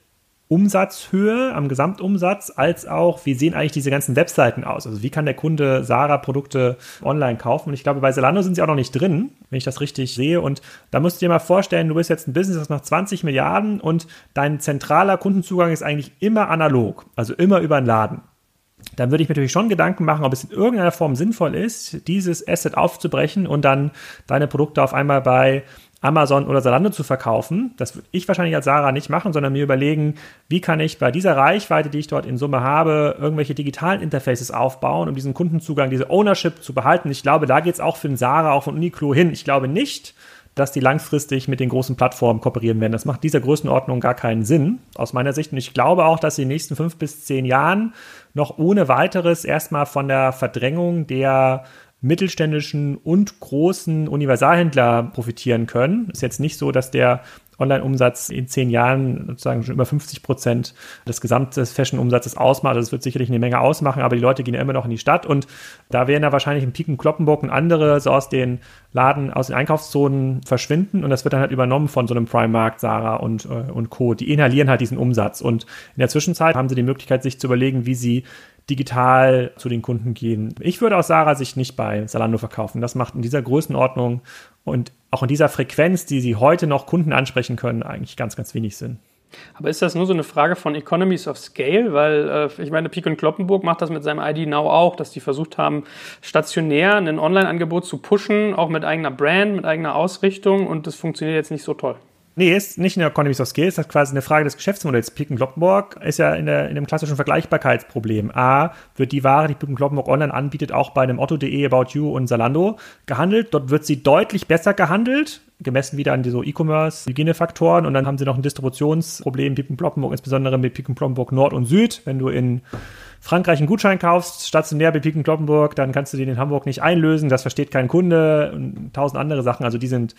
S3: Umsatzhöhe am Gesamtumsatz, als auch, wie sehen eigentlich diese ganzen Webseiten aus? Also wie kann der Kunde Sarah-Produkte online kaufen? Und ich glaube, bei Zalando sind sie auch noch nicht drin, wenn ich das richtig sehe. Und da musst du dir mal vorstellen, du bist jetzt ein Business, das macht 20 Milliarden und dein zentraler Kundenzugang ist eigentlich immer analog, also immer über einen Laden dann würde ich mir natürlich schon Gedanken machen, ob es in irgendeiner Form sinnvoll ist, dieses Asset aufzubrechen und dann deine Produkte auf einmal bei Amazon oder Zalando zu verkaufen. Das würde ich wahrscheinlich als Sarah nicht machen, sondern mir überlegen, wie kann ich bei dieser Reichweite, die ich dort in Summe habe, irgendwelche digitalen Interfaces aufbauen, um diesen Kundenzugang, diese Ownership zu behalten. Ich glaube, da geht es auch für den Sarah, auch von Uniqlo hin. Ich glaube nicht, dass die langfristig mit den großen Plattformen kooperieren werden. Das macht dieser Größenordnung gar keinen Sinn, aus meiner Sicht. Und ich glaube auch, dass den nächsten fünf bis zehn Jahren noch ohne weiteres erstmal von der Verdrängung der mittelständischen und großen Universalhändler profitieren können. Ist jetzt nicht so, dass der Online-Umsatz in zehn Jahren sozusagen schon über 50 Prozent des gesamten Fashion-Umsatzes ausmacht. Das wird sicherlich eine Menge ausmachen, aber die Leute gehen ja immer noch in die Stadt und da werden ja wahrscheinlich in Piken, Kloppenburg und andere so aus den Laden, aus den Einkaufszonen verschwinden und das wird dann halt übernommen von so einem Primark, Sarah und, äh, und Co. Die inhalieren halt diesen Umsatz und in der Zwischenzeit haben sie die Möglichkeit, sich zu überlegen, wie sie digital zu den Kunden gehen. Ich würde aus Sarah Sicht nicht bei Salando verkaufen. Das macht in dieser Größenordnung und auch in dieser Frequenz, die sie heute noch Kunden ansprechen können, eigentlich ganz, ganz wenig Sinn.
S1: Aber ist das nur so eine Frage von Economies of Scale? Weil äh, ich meine, Pik und Kloppenburg macht das mit seinem ID Now auch, dass die versucht haben, stationär ein Online-Angebot zu pushen, auch mit eigener Brand, mit eigener Ausrichtung und das funktioniert jetzt nicht so toll.
S3: Nee, ist nicht in der Economies of Scale, ist quasi eine Frage des Geschäftsmodells. Piken Kloppenburg ist ja in, der, in dem klassischen Vergleichbarkeitsproblem. A, wird die Ware, die Piken Kloppenburg online anbietet, auch bei einem Otto.de, About You und Zalando gehandelt. Dort wird sie deutlich besser gehandelt, gemessen wieder an die so E-Commerce-Hygienefaktoren. Und dann haben sie noch ein Distributionsproblem, Piken Kloppenburg, insbesondere mit Piken Kloppenburg Nord und Süd. Wenn du in Frankreich einen Gutschein kaufst, stationär bei Piken Kloppenburg, dann kannst du den in Hamburg nicht einlösen, das versteht kein Kunde und tausend andere Sachen. Also die sind,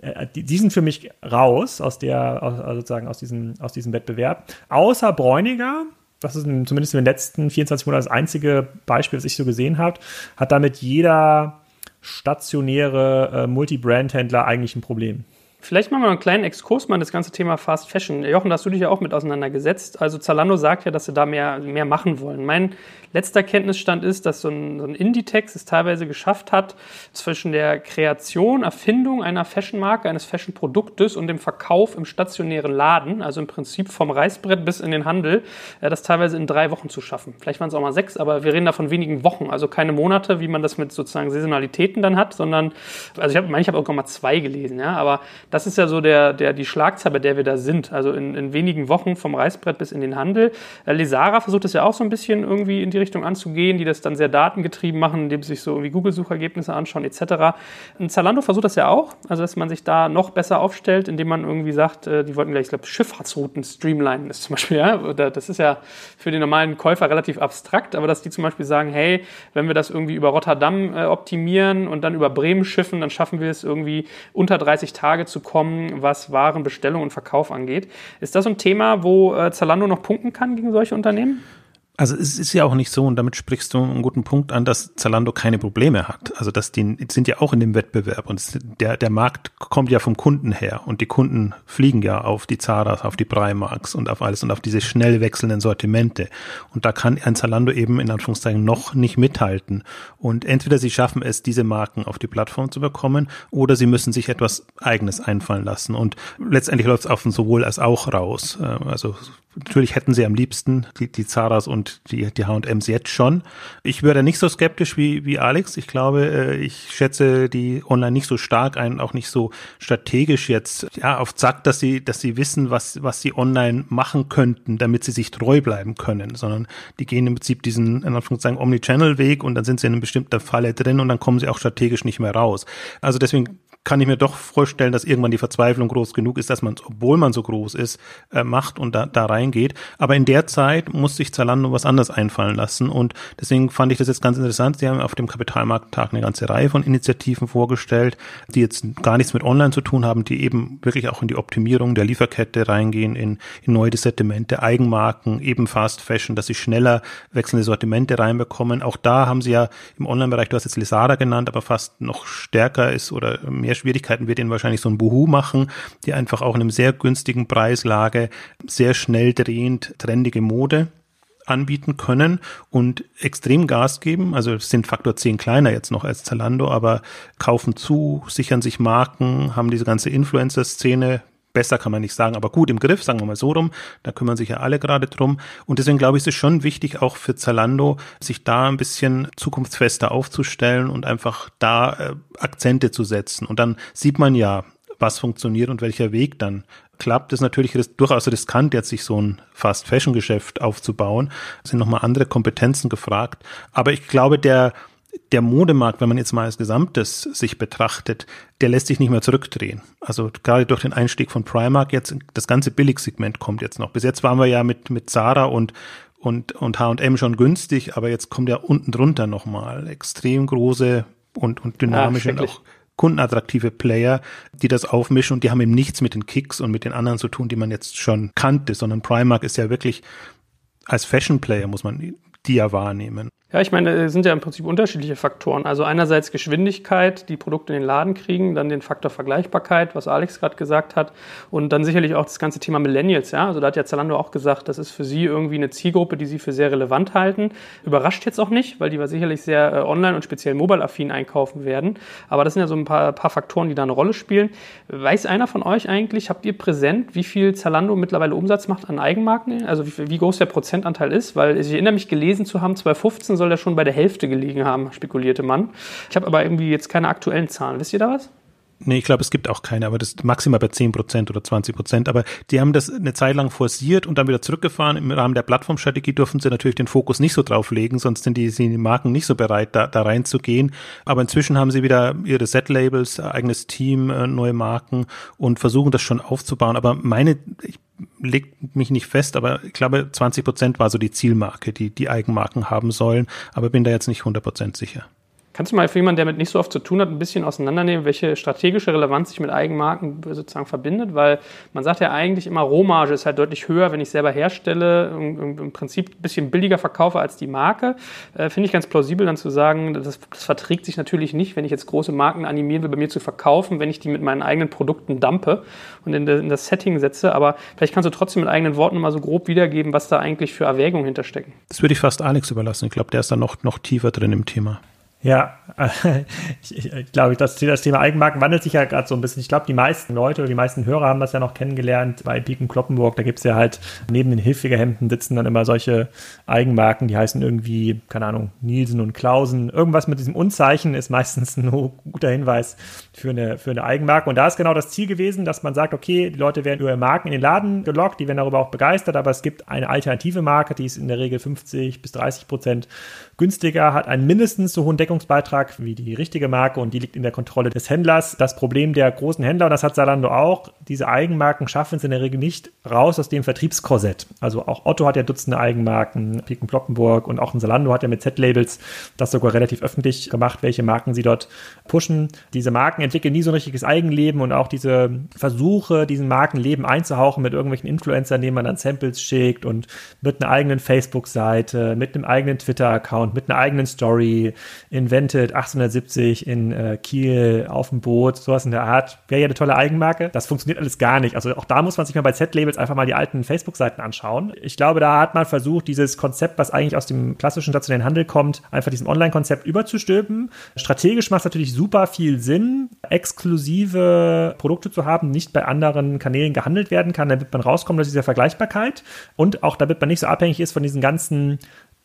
S3: äh, die, sind für mich raus aus der, aus, also sozusagen aus diesem, aus diesem Wettbewerb. Außer Bräuniger, das ist zumindest in den letzten 24 Monaten das einzige Beispiel, das ich so gesehen habe, hat damit jeder stationäre äh, Multi-Brand-Händler eigentlich ein Problem.
S1: Vielleicht machen wir noch einen kleinen Exkurs mal in das ganze Thema Fast Fashion. Jochen, da hast du dich ja auch mit auseinandergesetzt. Also Zalando sagt ja, dass sie da mehr, mehr machen wollen. Mein letzter Kenntnisstand ist, dass so ein, so ein Inditex es teilweise geschafft hat, zwischen der Kreation, Erfindung einer Fashionmarke, eines Fashion-Produktes und dem Verkauf im stationären Laden, also im Prinzip vom Reißbrett bis in den Handel, äh, das teilweise in drei Wochen zu schaffen. Vielleicht waren es auch mal sechs, aber wir reden da von wenigen Wochen, also keine Monate, wie man das mit sozusagen Saisonalitäten dann hat, sondern, also ich habe ich hab auch mal zwei gelesen, ja, aber das ist ja so der, der, die Schlagzahl, bei der wir da sind. Also in, in wenigen Wochen vom Reißbrett bis in den Handel. Äh, Lesara versucht es ja auch so ein bisschen irgendwie in die Richtung anzugehen, die das dann sehr datengetrieben machen, indem sie sich so irgendwie Google-Suchergebnisse anschauen etc. Und Zalando versucht das ja auch, also dass man sich da noch besser aufstellt, indem man irgendwie sagt, äh, die wollten gleich, ich glaube, Schifffahrtsrouten streamlinen ist zum Beispiel, ja. Das ist ja für den normalen Käufer relativ abstrakt, aber dass die zum Beispiel sagen, hey, wenn wir das irgendwie über Rotterdam äh, optimieren und dann über Bremen schiffen, dann schaffen wir es irgendwie unter 30 Tage zu kommen, was Warenbestellung und Verkauf angeht. Ist das ein Thema, wo äh, Zalando noch punkten kann gegen solche Unternehmen?
S2: Also es ist ja auch nicht so, und damit sprichst du einen guten Punkt an, dass Zalando keine Probleme hat. Also dass die sind ja auch in dem Wettbewerb und der, der Markt kommt ja vom Kunden her und die Kunden fliegen ja auf die Zaras, auf die Primarks und auf alles und auf diese schnell wechselnden Sortimente. Und da kann ein Zalando eben in Anführungszeichen noch nicht mithalten. Und entweder sie schaffen es, diese Marken auf die Plattform zu bekommen oder sie müssen sich etwas Eigenes einfallen lassen. Und letztendlich läuft es auf ein sowohl als auch raus. Äh, also Natürlich hätten sie am liebsten die, die Zaras und die, die H&Ms jetzt schon. Ich wäre nicht so skeptisch wie, wie Alex. Ich glaube, äh, ich schätze die online nicht so stark ein, auch nicht so strategisch jetzt, ja, auf Zack, dass sie, dass sie wissen, was, was sie online machen könnten, damit sie sich treu bleiben können, sondern die gehen im Prinzip diesen, in Anführungszeichen, Omnichannel-Weg und dann sind sie in einem bestimmten Falle drin und dann kommen sie auch strategisch nicht mehr raus. Also deswegen kann ich mir doch vorstellen, dass irgendwann die Verzweiflung groß genug ist, dass man, obwohl man so groß ist, äh, macht und da, da reingeht. Aber in der Zeit muss sich Zalando was anderes einfallen lassen. Und deswegen fand ich das jetzt ganz interessant. Sie haben auf dem Kapitalmarkttag eine ganze Reihe von Initiativen vorgestellt, die jetzt gar nichts mit Online zu tun haben, die eben wirklich auch in die Optimierung der Lieferkette reingehen, in, in neue Sortimente, Eigenmarken, eben Fast Fashion, dass sie schneller wechselnde Sortimente reinbekommen. Auch da haben sie ja im Online-Bereich, du hast jetzt Lisada genannt, aber fast noch stärker ist oder mehr Schwierigkeiten wird ihnen wahrscheinlich so ein Buhu machen, die einfach auch in einem sehr günstigen Preislage sehr schnell drehend trendige Mode anbieten können und extrem Gas geben. Also sind Faktor 10 kleiner jetzt noch als Zalando, aber kaufen zu, sichern sich Marken, haben diese ganze Influencer-Szene besser kann man nicht sagen, aber gut im Griff, sagen wir mal so rum. Da kümmern sich ja alle gerade drum. Und deswegen glaube ich, ist es schon wichtig, auch für Zalando, sich da ein bisschen zukunftsfester aufzustellen und einfach da äh, Akzente zu setzen. Und dann sieht man ja, was funktioniert und welcher Weg dann klappt. Ist natürlich durchaus riskant, jetzt sich so ein Fast-Fashion-Geschäft aufzubauen. Es sind nochmal andere Kompetenzen gefragt. Aber ich glaube, der, der Modemarkt, wenn man jetzt mal als Gesamtes sich betrachtet, der lässt sich nicht mehr zurückdrehen. Also gerade durch den Einstieg von Primark jetzt, das ganze Billigsegment kommt jetzt noch. Bis jetzt waren wir ja mit, mit Zara und, und, und H&M schon günstig, aber jetzt kommt ja unten drunter nochmal extrem große und, und dynamische und auch kundenattraktive Player, die das aufmischen und die haben eben nichts mit den Kicks und mit den anderen zu tun, die man jetzt schon kannte, sondern Primark ist ja wirklich als Fashion Player muss man die ja wahrnehmen.
S1: Ja, ich meine, es sind ja im Prinzip unterschiedliche Faktoren. Also einerseits Geschwindigkeit, die Produkte in den Laden kriegen, dann den Faktor Vergleichbarkeit, was Alex gerade gesagt hat, und dann sicherlich auch das ganze Thema Millennials. Ja, also da hat ja Zalando auch gesagt, das ist für sie irgendwie eine Zielgruppe, die sie für sehr relevant halten. Überrascht jetzt auch nicht, weil die sicherlich sehr äh, online und speziell mobile-affin einkaufen werden. Aber das sind ja so ein paar, paar Faktoren, die da eine Rolle spielen. Weiß einer von euch eigentlich, habt ihr präsent, wie viel Zalando mittlerweile Umsatz macht an Eigenmarken? Also wie, wie groß der Prozentanteil ist? Weil ich erinnere mich gelesen zu haben, 2015 soll der schon bei der Hälfte gelegen haben, spekulierte man. Ich habe aber irgendwie jetzt keine aktuellen Zahlen. Wisst ihr da was?
S2: Nee, ich glaube, es gibt auch keine, aber das ist maximal bei 10 Prozent oder 20 Prozent. Aber die haben das eine Zeit lang forciert und dann wieder zurückgefahren. Im Rahmen der Plattformstrategie durften sie natürlich den Fokus nicht so drauf legen, sonst sind die, sind die Marken nicht so bereit, da, da reinzugehen. Aber inzwischen haben sie wieder ihre Set-Labels, eigenes Team, äh, neue Marken und versuchen das schon aufzubauen. Aber meine, ich legt mich nicht fest, aber ich glaube, 20 Prozent war so die Zielmarke, die die Eigenmarken haben sollen, aber bin da jetzt nicht 100 Prozent sicher.
S1: Kannst du mal für jemanden, der mit nicht so oft zu tun hat, ein bisschen auseinandernehmen, welche strategische Relevanz sich mit Eigenmarken sozusagen verbindet? Weil man sagt ja eigentlich immer, Rohmarge ist halt deutlich höher, wenn ich selber herstelle, im, Prinzip ein bisschen billiger verkaufe als die Marke. Äh, Finde ich ganz plausibel dann zu sagen, das, das, verträgt sich natürlich nicht, wenn ich jetzt große Marken animieren will, bei mir zu verkaufen, wenn ich die mit meinen eigenen Produkten dumpe und in, de, in das Setting setze. Aber vielleicht kannst du trotzdem mit eigenen Worten mal so grob wiedergeben, was da eigentlich für Erwägungen hinterstecken.
S2: Das würde ich fast Alex überlassen. Ich glaube, der ist da noch, noch tiefer drin im Thema.
S3: Ja, ich, ich glaube, das, das Thema Eigenmarken wandelt sich ja gerade so ein bisschen. Ich glaube, die meisten Leute oder die meisten Hörer haben das ja noch kennengelernt bei Piken Kloppenburg. Da gibt's ja halt neben den Hilfigerhemden sitzen dann immer solche Eigenmarken, die heißen irgendwie, keine Ahnung, Nielsen und Klausen. Irgendwas mit diesem Unzeichen ist meistens ein guter Hinweis für eine, für eine Eigenmarke. Und da ist genau das Ziel gewesen, dass man sagt, okay, die Leute werden über Marken in den Laden gelockt, die werden darüber auch begeistert, aber es gibt eine alternative Marke, die ist in der Regel 50 bis 30 Prozent günstiger, hat einen mindestens so hohen Deckungsbeitrag wie die richtige Marke und die liegt in der Kontrolle des Händlers. Das Problem der großen Händler, und das hat Salando auch, diese Eigenmarken schaffen es in der Regel nicht raus aus dem Vertriebskorsett. Also auch Otto hat ja Dutzende Eigenmarken, Piken Ploppenburg und auch ein Salando hat ja mit Z-Labels das sogar relativ öffentlich gemacht, welche Marken sie dort pushen. Diese Marken entwickeln nie so ein richtiges Eigenleben und auch diese Versuche, diesen Markenleben einzuhauchen mit irgendwelchen Influencern, denen man dann Samples schickt und mit einer eigenen Facebook-Seite, mit einem eigenen Twitter-Account Account mit einer eigenen Story, Invented 1870 in äh, Kiel auf dem Boot, sowas in der Art. Wäre ja eine tolle Eigenmarke. Das funktioniert alles gar nicht. Also auch da muss man sich mal bei Z-Labels einfach mal die alten Facebook-Seiten anschauen. Ich glaube, da hat man versucht, dieses Konzept, was eigentlich aus dem klassischen stationären Handel kommt, einfach diesem Online-Konzept überzustülpen. Strategisch macht es natürlich super viel Sinn, exklusive Produkte zu haben, nicht bei anderen Kanälen gehandelt werden kann, damit man rauskommt aus dieser Vergleichbarkeit und auch damit man nicht so abhängig ist von diesen ganzen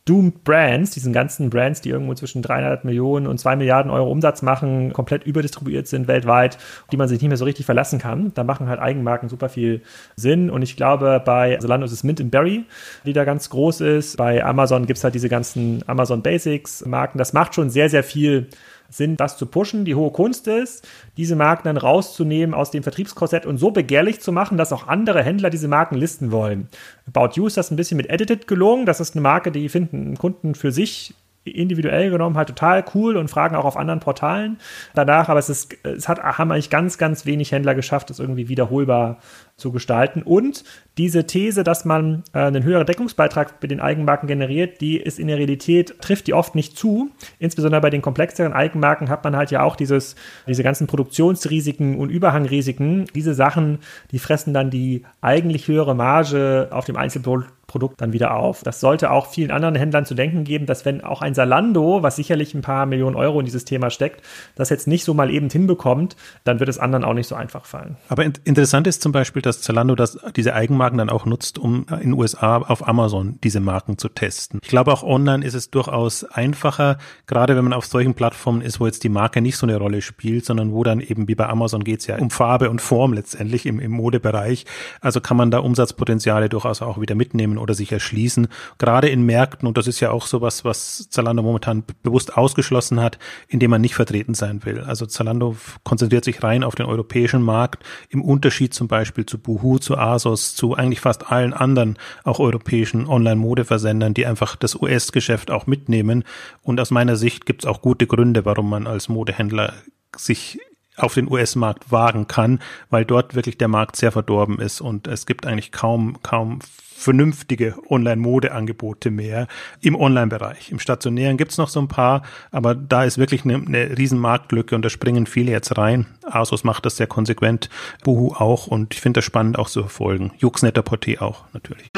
S3: Doomed Brands, diesen ganzen Brands, die irgendwo zwischen 300 Millionen und 2 Milliarden Euro Umsatz machen, komplett überdistribuiert sind weltweit, die man sich nicht mehr so richtig verlassen kann. Da machen halt Eigenmarken super viel Sinn. Und ich glaube, bei Zalando ist es Mint Berry, die da ganz groß ist. Bei Amazon gibt es halt diese ganzen Amazon Basics Marken. Das macht schon sehr, sehr viel sind, das zu pushen. Die hohe Kunst ist, diese Marken dann rauszunehmen aus dem Vertriebskorsett und so begehrlich zu machen, dass auch andere Händler diese Marken listen wollen. About You ist das ein bisschen mit Edited gelungen. Das ist eine Marke, die finden Kunden für sich individuell genommen halt total cool und fragen auch auf anderen Portalen danach, aber es ist, es hat, haben eigentlich ganz, ganz wenig Händler geschafft, das irgendwie wiederholbar zu gestalten. Und diese These, dass man äh, einen höheren Deckungsbeitrag bei den Eigenmarken generiert, die ist in der Realität, trifft die oft nicht zu. Insbesondere bei den komplexeren Eigenmarken hat man halt ja auch dieses, diese ganzen Produktionsrisiken und Überhangrisiken. Diese Sachen, die fressen dann die eigentlich höhere Marge auf dem Einzelprodukt Produkt dann wieder auf. Das sollte auch vielen anderen Händlern zu denken geben, dass wenn auch ein Salando, was sicherlich ein paar Millionen Euro in dieses Thema steckt, das jetzt nicht so mal eben hinbekommt, dann wird es anderen auch nicht so einfach fallen.
S2: Aber interessant ist zum Beispiel, dass Zalando das, diese Eigenmarken dann auch nutzt, um in den USA auf Amazon diese Marken zu testen. Ich glaube, auch online ist es durchaus einfacher, gerade wenn man auf solchen Plattformen ist, wo jetzt die Marke nicht so eine Rolle spielt, sondern wo dann eben wie bei Amazon geht es ja um Farbe und Form letztendlich im, im Modebereich. Also kann man da Umsatzpotenziale durchaus auch wieder mitnehmen oder sich erschließen. Gerade in Märkten, und das ist ja auch sowas, was Zalando momentan bewusst ausgeschlossen hat, indem man nicht vertreten sein will. Also Zalando konzentriert sich rein auf den europäischen Markt, im Unterschied zum Beispiel zu Boohoo, zu Asos, zu eigentlich fast allen anderen auch europäischen Online-Modeversendern, die einfach das US-Geschäft auch mitnehmen. Und aus meiner Sicht gibt es auch gute Gründe, warum man als Modehändler sich auf den US-Markt wagen kann, weil dort wirklich der Markt sehr verdorben ist und es gibt eigentlich kaum, kaum vernünftige Online-Mode-Angebote mehr im Online-Bereich. Im Stationären gibt's noch so ein paar, aber da ist wirklich eine, eine riesen Marktlücke und da springen viele jetzt rein. Asus macht das sehr konsequent, Buhu auch und ich finde das spannend auch zu verfolgen. Juxnetter Porté auch natürlich.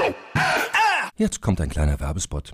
S4: Jetzt kommt ein kleiner Werbespot.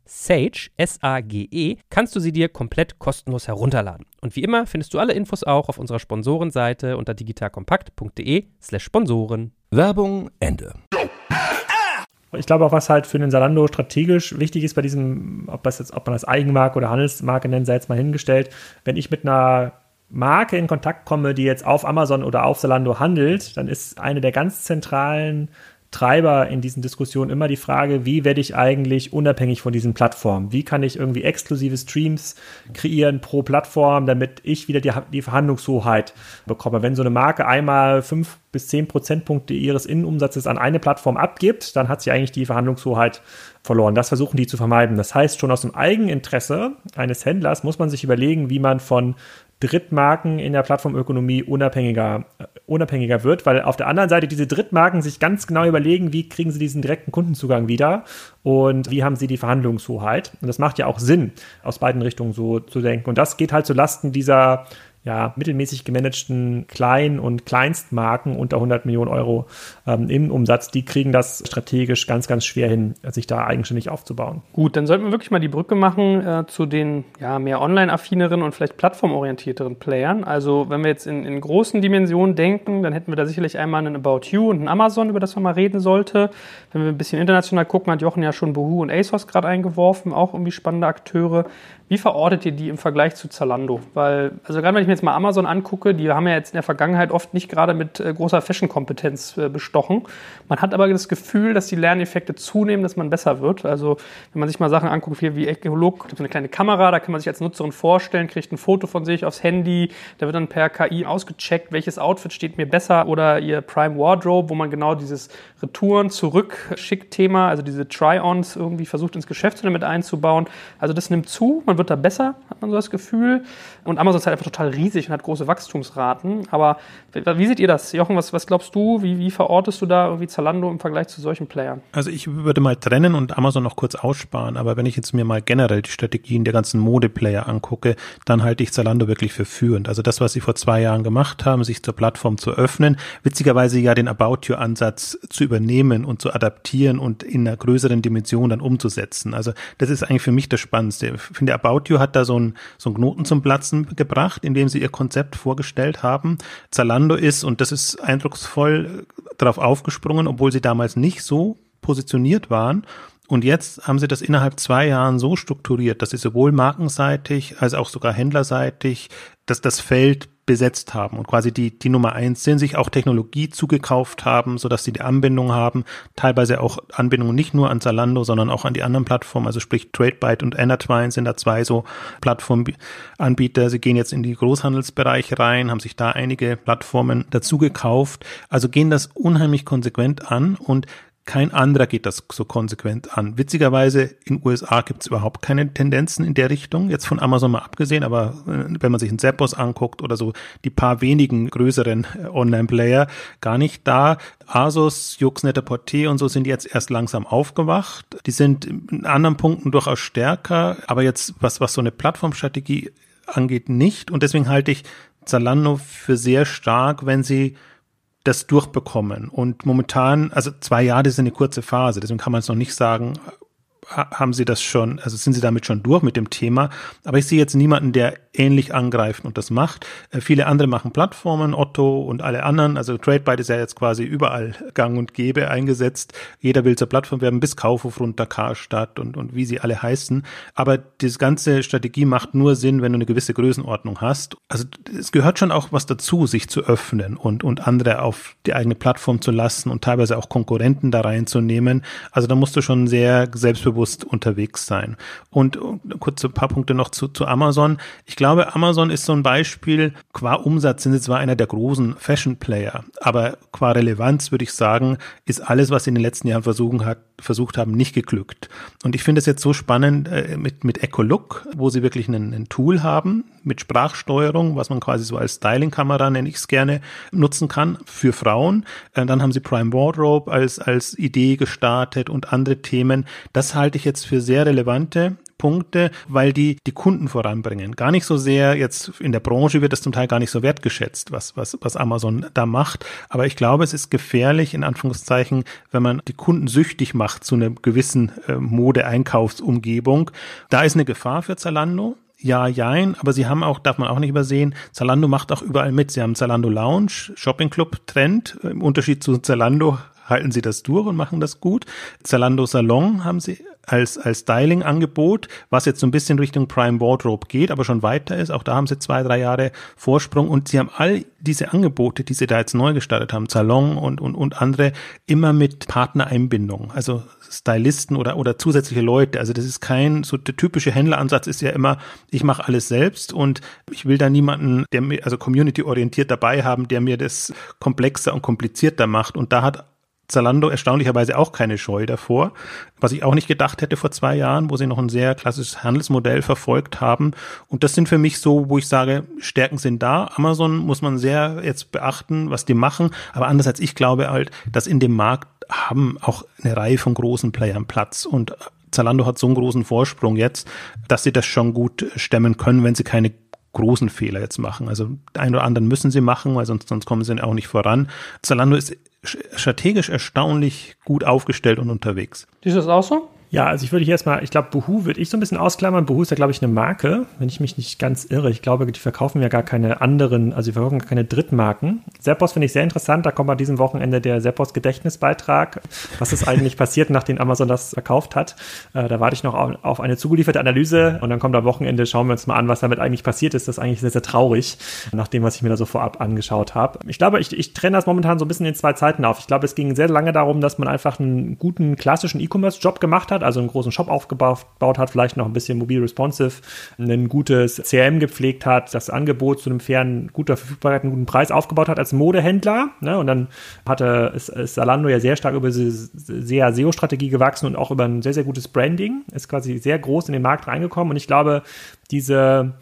S5: Sage, S-A-G-E, kannst du sie dir komplett kostenlos herunterladen. Und wie immer findest du alle Infos auch auf unserer Sponsorenseite unter digitalkompakt.de slash Sponsoren.
S4: Werbung Ende.
S3: Ich glaube auch, was halt für den Salando strategisch wichtig ist bei diesem, ob, das jetzt, ob man das Eigenmarke oder Handelsmarke nennt, sei jetzt mal hingestellt, wenn ich mit einer Marke in Kontakt komme, die jetzt auf Amazon oder auf Salando handelt, dann ist eine der ganz zentralen Treiber in diesen Diskussionen immer die Frage, wie werde ich eigentlich unabhängig von diesen Plattformen? Wie kann ich irgendwie exklusive Streams kreieren pro Plattform, damit ich wieder die, die Verhandlungshoheit bekomme? Wenn so eine Marke einmal fünf bis zehn Prozentpunkte ihres Innenumsatzes an eine Plattform abgibt, dann hat sie eigentlich die Verhandlungshoheit verloren. Das versuchen die zu vermeiden. Das heißt, schon aus dem Eigeninteresse eines Händlers muss man sich überlegen, wie man von Drittmarken in der Plattformökonomie unabhängiger, äh, unabhängiger wird, weil auf der anderen Seite diese Drittmarken sich ganz genau überlegen, wie kriegen sie diesen direkten Kundenzugang wieder und wie haben sie die Verhandlungshoheit. Und das macht ja auch Sinn, aus beiden Richtungen so zu denken. Und das geht halt zu Lasten dieser ja, mittelmäßig gemanagten Klein- und Kleinstmarken unter 100 Millionen Euro ähm, im Umsatz, die kriegen das strategisch ganz, ganz schwer hin, sich da eigenständig aufzubauen.
S1: Gut, dann sollten wir wirklich mal die Brücke machen äh, zu den ja, mehr online-affineren und vielleicht plattformorientierteren Playern. Also wenn wir jetzt in, in, großen Dimensionen denken, dann hätten wir da sicherlich einmal einen About You und einen Amazon, über das man mal reden sollte. Wenn wir ein bisschen international gucken, hat Jochen ja schon Boohoo und ASOS gerade eingeworfen, auch irgendwie spannende Akteure. Wie verortet ihr die im Vergleich zu Zalando? Weil, also gerade wenn ich mir jetzt mal Amazon angucke, die haben ja jetzt in der Vergangenheit oft nicht gerade mit äh, großer Fashion-Kompetenz äh, bestochen. Man hat aber das Gefühl, dass die Lerneffekte zunehmen, dass man besser wird. Also wenn man sich mal Sachen anguckt, wie, wie Ecolog, so eine kleine Kamera, da kann man sich als Nutzerin vorstellen, kriegt ein Foto von sich aufs Handy, da wird dann per KI ausgecheckt, welches Outfit steht mir besser oder ihr Prime Wardrobe, wo man genau dieses Retouren zurück schickt Thema, also diese Try-ons irgendwie versucht ins Geschäftsmodell mit einzubauen. Also das nimmt zu, man wird da besser, hat man so das Gefühl. Und Amazon ist halt einfach total riesig und hat große Wachstumsraten. Aber wie seht ihr das? Jochen, was, was glaubst du? Wie, wie verortest du da irgendwie Zalando im Vergleich zu solchen Playern?
S2: Also ich würde mal trennen und Amazon noch kurz aussparen. Aber wenn ich jetzt mir mal generell die Strategien der ganzen Modeplayer angucke, dann halte ich Zalando wirklich für führend. Also das, was sie vor zwei Jahren gemacht haben, sich zur Plattform zu öffnen, witzigerweise ja den About You Ansatz zu übernehmen und zu adaptieren und in einer größeren Dimension dann umzusetzen. Also das ist eigentlich für mich das Spannendste. Ich finde, About You hat da so einen so einen Knoten zum Platzen gebracht, indem sie ihr Konzept vorgestellt haben. Zalando ist, und das ist eindrucksvoll, darauf aufgesprungen, obwohl sie damals nicht so positioniert waren. Und jetzt haben sie das innerhalb zwei Jahren so strukturiert, dass sie sowohl markenseitig als auch sogar händlerseitig, dass das Feld besetzt haben und quasi die, die Nummer eins sind, sich auch Technologie zugekauft haben, sodass sie die Anbindung haben, teilweise auch Anbindungen nicht nur an Zalando, sondern auch an die anderen Plattformen, also sprich TradeByte und Enertwine sind da zwei so Plattformanbieter. Sie gehen jetzt in die Großhandelsbereiche rein, haben sich da einige Plattformen dazu gekauft, also gehen das unheimlich konsequent an und kein anderer geht das so konsequent an. Witzigerweise in USA gibt es überhaupt keine Tendenzen in der Richtung, jetzt von Amazon mal abgesehen, aber äh, wenn man sich einen Zappos anguckt oder so die paar wenigen größeren äh, Online-Player, gar nicht da. Asus, Jux, Net-a-Porter und so sind jetzt erst langsam aufgewacht. Die sind in anderen Punkten durchaus stärker, aber jetzt was, was so eine Plattformstrategie angeht, nicht. Und deswegen halte ich Zalando für sehr stark, wenn sie das durchbekommen. Und momentan, also zwei Jahre ist eine kurze Phase, deswegen kann man es noch nicht sagen, haben sie das schon, also sind sie damit schon durch mit dem Thema. Aber ich sehe jetzt niemanden, der ähnlich angreift und das macht. Äh, viele andere machen Plattformen, Otto und alle anderen. Also TradeByte ist ja jetzt quasi überall gang und gäbe eingesetzt. Jeder will zur Plattform werden, bis Kaufhof runter, Karstadt und, und wie sie alle heißen. Aber diese ganze Strategie macht nur Sinn, wenn du eine gewisse Größenordnung hast. Also es gehört schon auch was dazu, sich zu öffnen und, und andere auf die eigene Plattform zu lassen und teilweise auch Konkurrenten da reinzunehmen. Also da musst du schon sehr selbstbewusst selbstbewusst unterwegs sein. Und kurz ein paar Punkte noch zu, zu Amazon. Ich glaube, Amazon ist so ein Beispiel, qua Umsatz sind sie zwar einer der großen Fashion-Player, aber qua Relevanz würde ich sagen, ist alles, was sie in den letzten Jahren versuchen hat, versucht haben, nicht geglückt. Und ich finde es jetzt so spannend äh, mit, mit Ecolook, wo sie wirklich einen, ein Tool haben mit Sprachsteuerung, was man quasi so als Styling-Kamera, nenne ich es gerne, nutzen kann für Frauen. Äh, dann haben sie Prime Wardrobe als, als Idee gestartet und andere Themen. Das halte ich jetzt für sehr relevante Punkte, weil die die Kunden voranbringen. Gar nicht so sehr jetzt in der Branche wird das zum Teil gar nicht so wertgeschätzt, was, was, was Amazon da macht. Aber ich glaube, es ist gefährlich, in Anführungszeichen, wenn man die Kunden süchtig macht zu einer gewissen äh, Mode-Einkaufsumgebung. Da ist eine Gefahr für Zalando ja, jein, aber sie haben auch, darf man auch nicht übersehen, Zalando macht auch überall mit. Sie haben Zalando Lounge, Shopping Club Trend. Im Unterschied zu Zalando halten sie das durch und machen das gut. Zalando Salon haben sie als, als Styling-Angebot, was jetzt so ein bisschen Richtung Prime Wardrobe geht, aber schon weiter ist. Auch da haben sie zwei, drei Jahre Vorsprung und sie haben all diese Angebote, die sie da jetzt neu gestartet haben, Salon und, und, und andere, immer mit Partnereinbindung. Also Stylisten oder, oder zusätzliche Leute. Also das ist kein, so der typische Händleransatz ist ja immer, ich mache alles selbst und ich will da niemanden, der mir, also community-orientiert dabei haben, der mir das komplexer und komplizierter macht. Und da hat Zalando erstaunlicherweise auch keine Scheu davor, was ich auch nicht gedacht hätte vor zwei Jahren, wo sie noch ein sehr klassisches Handelsmodell verfolgt haben. Und das sind für mich so, wo ich sage, Stärken sind da. Amazon muss man sehr jetzt beachten, was die machen. Aber andererseits, ich glaube halt, dass in dem Markt haben auch eine Reihe von großen Playern Platz und Zalando hat so einen großen Vorsprung jetzt, dass sie das schon gut stemmen können, wenn sie keine großen Fehler jetzt machen. Also einen oder anderen müssen sie machen, weil sonst, sonst kommen sie auch nicht voran. Zalando ist strategisch erstaunlich gut aufgestellt und unterwegs.
S1: Du das auch so?
S3: Ja, also ich würde hier erstmal, ich glaube, Boohoo würde ich so ein bisschen ausklammern. Boohoo ist ja, glaube ich, eine Marke, wenn ich mich nicht ganz irre. Ich glaube, die verkaufen ja gar keine anderen, also die verkaufen gar keine Drittmarken. Seppos finde ich sehr interessant. Da kommt bei diesem Wochenende der Seppos Gedächtnisbeitrag. Was ist eigentlich passiert, nachdem Amazon das verkauft hat? Äh, da warte ich noch auf, auf, eine zugelieferte Analyse und dann kommt am Wochenende, schauen wir uns mal an, was damit eigentlich passiert ist. Das ist eigentlich sehr, sehr traurig, nach dem, was ich mir da so vorab angeschaut habe. Ich glaube, ich, ich trenne das momentan so ein bisschen in zwei Zeiten auf. Ich glaube, es ging sehr lange darum, dass man einfach einen guten klassischen E-Commerce-Job gemacht hat hat, also einen großen Shop aufgebaut hat, vielleicht noch ein bisschen mobil responsive, ein gutes CRM gepflegt hat, das Angebot zu einem fairen, guter Verfügbarkeit, einen guten Preis aufgebaut hat als Modehändler. Ne? Und dann hatte ist, Zalando ja sehr stark über sehr SEO-Strategie gewachsen und auch über ein sehr, sehr gutes Branding. Ist quasi sehr groß in den Markt reingekommen. Und ich glaube, diese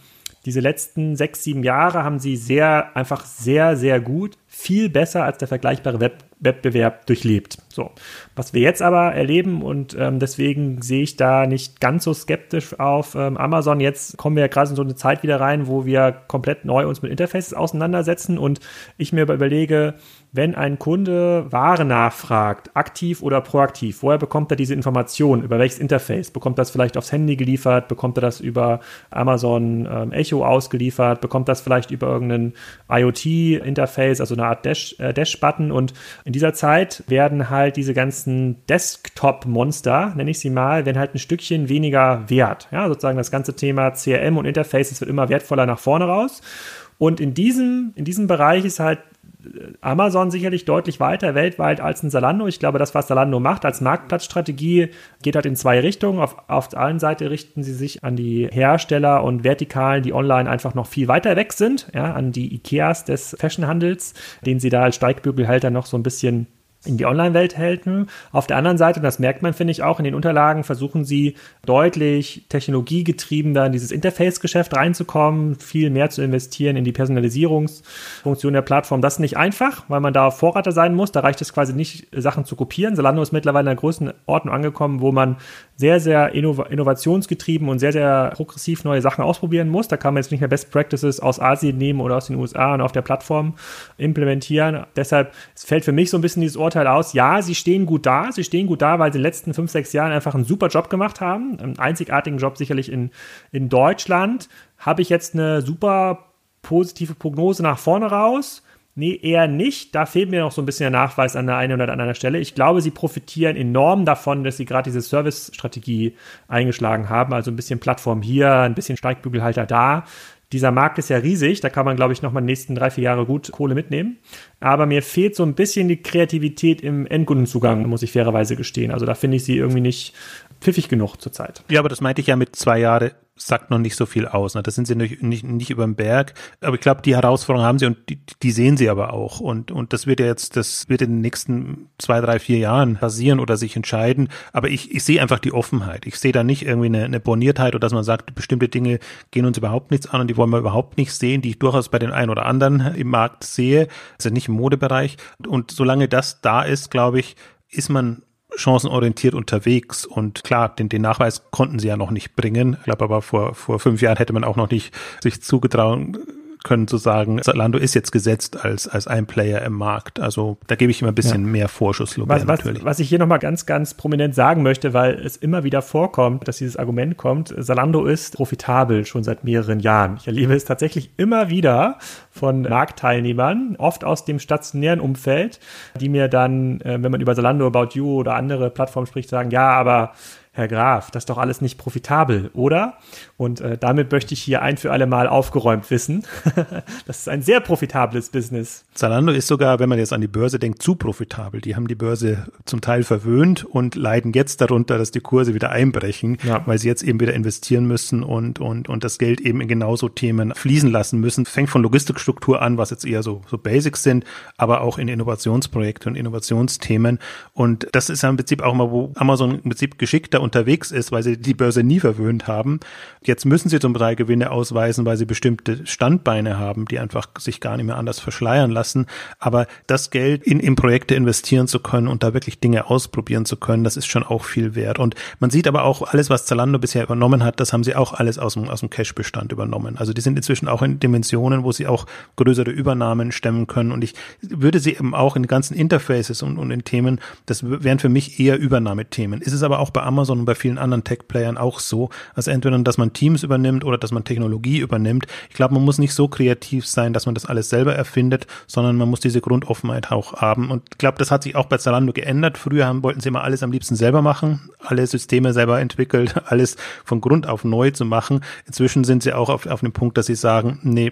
S3: diese letzten sechs, sieben Jahre haben sie sehr, einfach sehr, sehr gut, viel besser als der vergleichbare Web Wettbewerb durchlebt. So, was wir jetzt aber erleben und ähm, deswegen sehe ich da nicht ganz so skeptisch auf ähm, Amazon. Jetzt kommen wir ja gerade in so eine Zeit wieder rein, wo wir komplett neu uns mit Interfaces auseinandersetzen und ich mir überlege, wenn ein Kunde Ware nachfragt, aktiv oder proaktiv, woher bekommt er diese Information? Über welches Interface? Bekommt das vielleicht aufs Handy geliefert? Bekommt er das über Amazon ähm, Echo ausgeliefert? Bekommt das vielleicht über irgendein IoT-Interface, also eine Art Dash-Button? Äh, und in dieser Zeit werden halt diese ganzen Desktop-Monster, nenne ich sie mal, werden halt ein Stückchen weniger wert. Ja, sozusagen das ganze Thema CRM und Interfaces wird immer wertvoller nach vorne raus. Und in diesem, in diesem Bereich ist halt Amazon sicherlich deutlich weiter weltweit als ein Zalando. Ich glaube, das, was Zalando macht als Marktplatzstrategie, geht halt in zwei Richtungen. Auf, auf der einen Seite richten sie sich an die Hersteller und Vertikalen, die online einfach noch viel weiter weg sind, ja, an die Ikeas des Fashionhandels, den sie da als Steigbügelhalter noch so ein bisschen in die Online-Welt halten. Auf der anderen Seite, und das merkt man, finde ich auch in den Unterlagen, versuchen sie deutlich technologiegetriebener in dieses Interface-Geschäft reinzukommen, viel mehr zu investieren in die Personalisierungsfunktion der Plattform. Das ist nicht einfach, weil man da Vorreiter sein muss. Da reicht es quasi nicht, Sachen zu kopieren. Zalando ist mittlerweile in der größten Ordnung angekommen, wo man sehr, sehr innov innovationsgetrieben und sehr, sehr progressiv neue Sachen ausprobieren muss. Da kann man jetzt nicht mehr Best Practices aus Asien nehmen oder aus den USA und auf der Plattform implementieren. Deshalb es fällt für mich so ein bisschen dieses Urteil aus, ja, sie stehen gut da. Sie stehen gut da, weil sie in den letzten fünf, sechs Jahren einfach einen super Job gemacht haben. Einen einzigartigen Job sicherlich in, in Deutschland. Habe ich jetzt eine super positive Prognose nach vorne raus? Nee, eher nicht. Da fehlt mir noch so ein bisschen der Nachweis an der einen oder anderen Stelle. Ich glaube, sie profitieren enorm davon, dass sie gerade diese Service-Strategie eingeschlagen haben. Also ein bisschen Plattform hier, ein bisschen Steigbügelhalter da. Dieser Markt ist ja riesig, da kann man, glaube ich, noch mal die nächsten drei, vier Jahre gut Kohle mitnehmen. Aber mir fehlt so ein bisschen die Kreativität im Endkundenzugang, muss ich fairerweise gestehen. Also da finde ich sie irgendwie nicht pfiffig genug zurzeit.
S2: Ja, aber das meinte ich ja mit zwei Jahre sagt noch nicht so viel aus. Ne? Das sind sie nicht, nicht, nicht über den Berg. Aber ich glaube, die Herausforderung haben sie und die, die sehen sie aber auch. Und, und das wird ja jetzt, das wird in den nächsten zwei, drei, vier Jahren passieren oder sich entscheiden. Aber ich, ich sehe einfach die Offenheit. Ich sehe da nicht irgendwie eine, eine Borniertheit oder dass man sagt, bestimmte Dinge gehen uns überhaupt nichts an und die wollen wir überhaupt nicht sehen, die ich durchaus bei den einen oder anderen im Markt sehe. Also nicht im Modebereich. Und solange das da ist, glaube ich, ist man chancenorientiert unterwegs. Und klar, den, den Nachweis konnten sie ja noch nicht bringen. Ich glaube aber vor, vor fünf Jahren hätte man auch noch nicht sich zugetrauen können zu sagen, Zalando ist jetzt gesetzt als, als ein Player im Markt. Also da gebe ich immer ein bisschen ja. mehr Vorschusslorbeeren
S3: was, natürlich. Was ich hier nochmal ganz, ganz prominent sagen möchte, weil es immer wieder vorkommt, dass dieses Argument kommt, Zalando ist profitabel schon seit mehreren Jahren. Ich erlebe es tatsächlich immer wieder von Marktteilnehmern, oft aus dem stationären Umfeld, die mir dann, äh, wenn man über Zalando, About You oder andere Plattformen spricht, sagen, ja, aber Herr Graf, das ist doch alles nicht profitabel, oder? Und äh, damit möchte ich hier ein für alle Mal aufgeräumt wissen. das ist ein sehr profitables Business.
S2: Zalando ist sogar, wenn man jetzt an die Börse denkt, zu profitabel. Die haben die Börse zum Teil verwöhnt und leiden jetzt darunter, dass die Kurse wieder einbrechen, ja. weil sie jetzt eben wieder investieren müssen und, und, und das Geld eben in genauso Themen fließen lassen müssen. Fängt von Logistikstruktur an, was jetzt eher so, so Basics sind, aber auch in Innovationsprojekte und Innovationsthemen. Und das ist ja im Prinzip auch mal, wo Amazon im Prinzip geschickter unterwegs ist, weil sie die Börse nie verwöhnt haben. Jetzt müssen sie zum Teil Gewinne ausweisen, weil sie bestimmte Standbeine haben, die einfach sich gar nicht mehr anders verschleiern lassen. Aber das Geld in, in Projekte investieren zu können und da wirklich Dinge ausprobieren zu können, das ist schon auch viel wert. Und man sieht aber auch alles, was Zalando bisher übernommen hat, das haben sie auch alles aus dem, aus dem Cash-Bestand übernommen. Also die sind inzwischen auch in Dimensionen, wo sie auch größere Übernahmen stemmen können. Und ich würde sie eben auch in ganzen Interfaces und, und in Themen, das wären für mich eher Übernahmethemen. Ist es aber auch bei Amazon und bei vielen anderen Tech-Playern auch so. Also entweder, dass man Teams übernimmt oder dass man Technologie übernimmt. Ich glaube, man muss nicht so kreativ sein, dass man das alles selber erfindet, sondern man muss diese Grundoffenheit auch haben. Und ich glaube, das hat sich auch bei Zalando geändert. Früher haben, wollten sie immer alles am liebsten selber machen, alle Systeme selber entwickelt, alles von Grund auf neu zu machen. Inzwischen sind sie auch auf, auf dem Punkt, dass sie sagen, nee,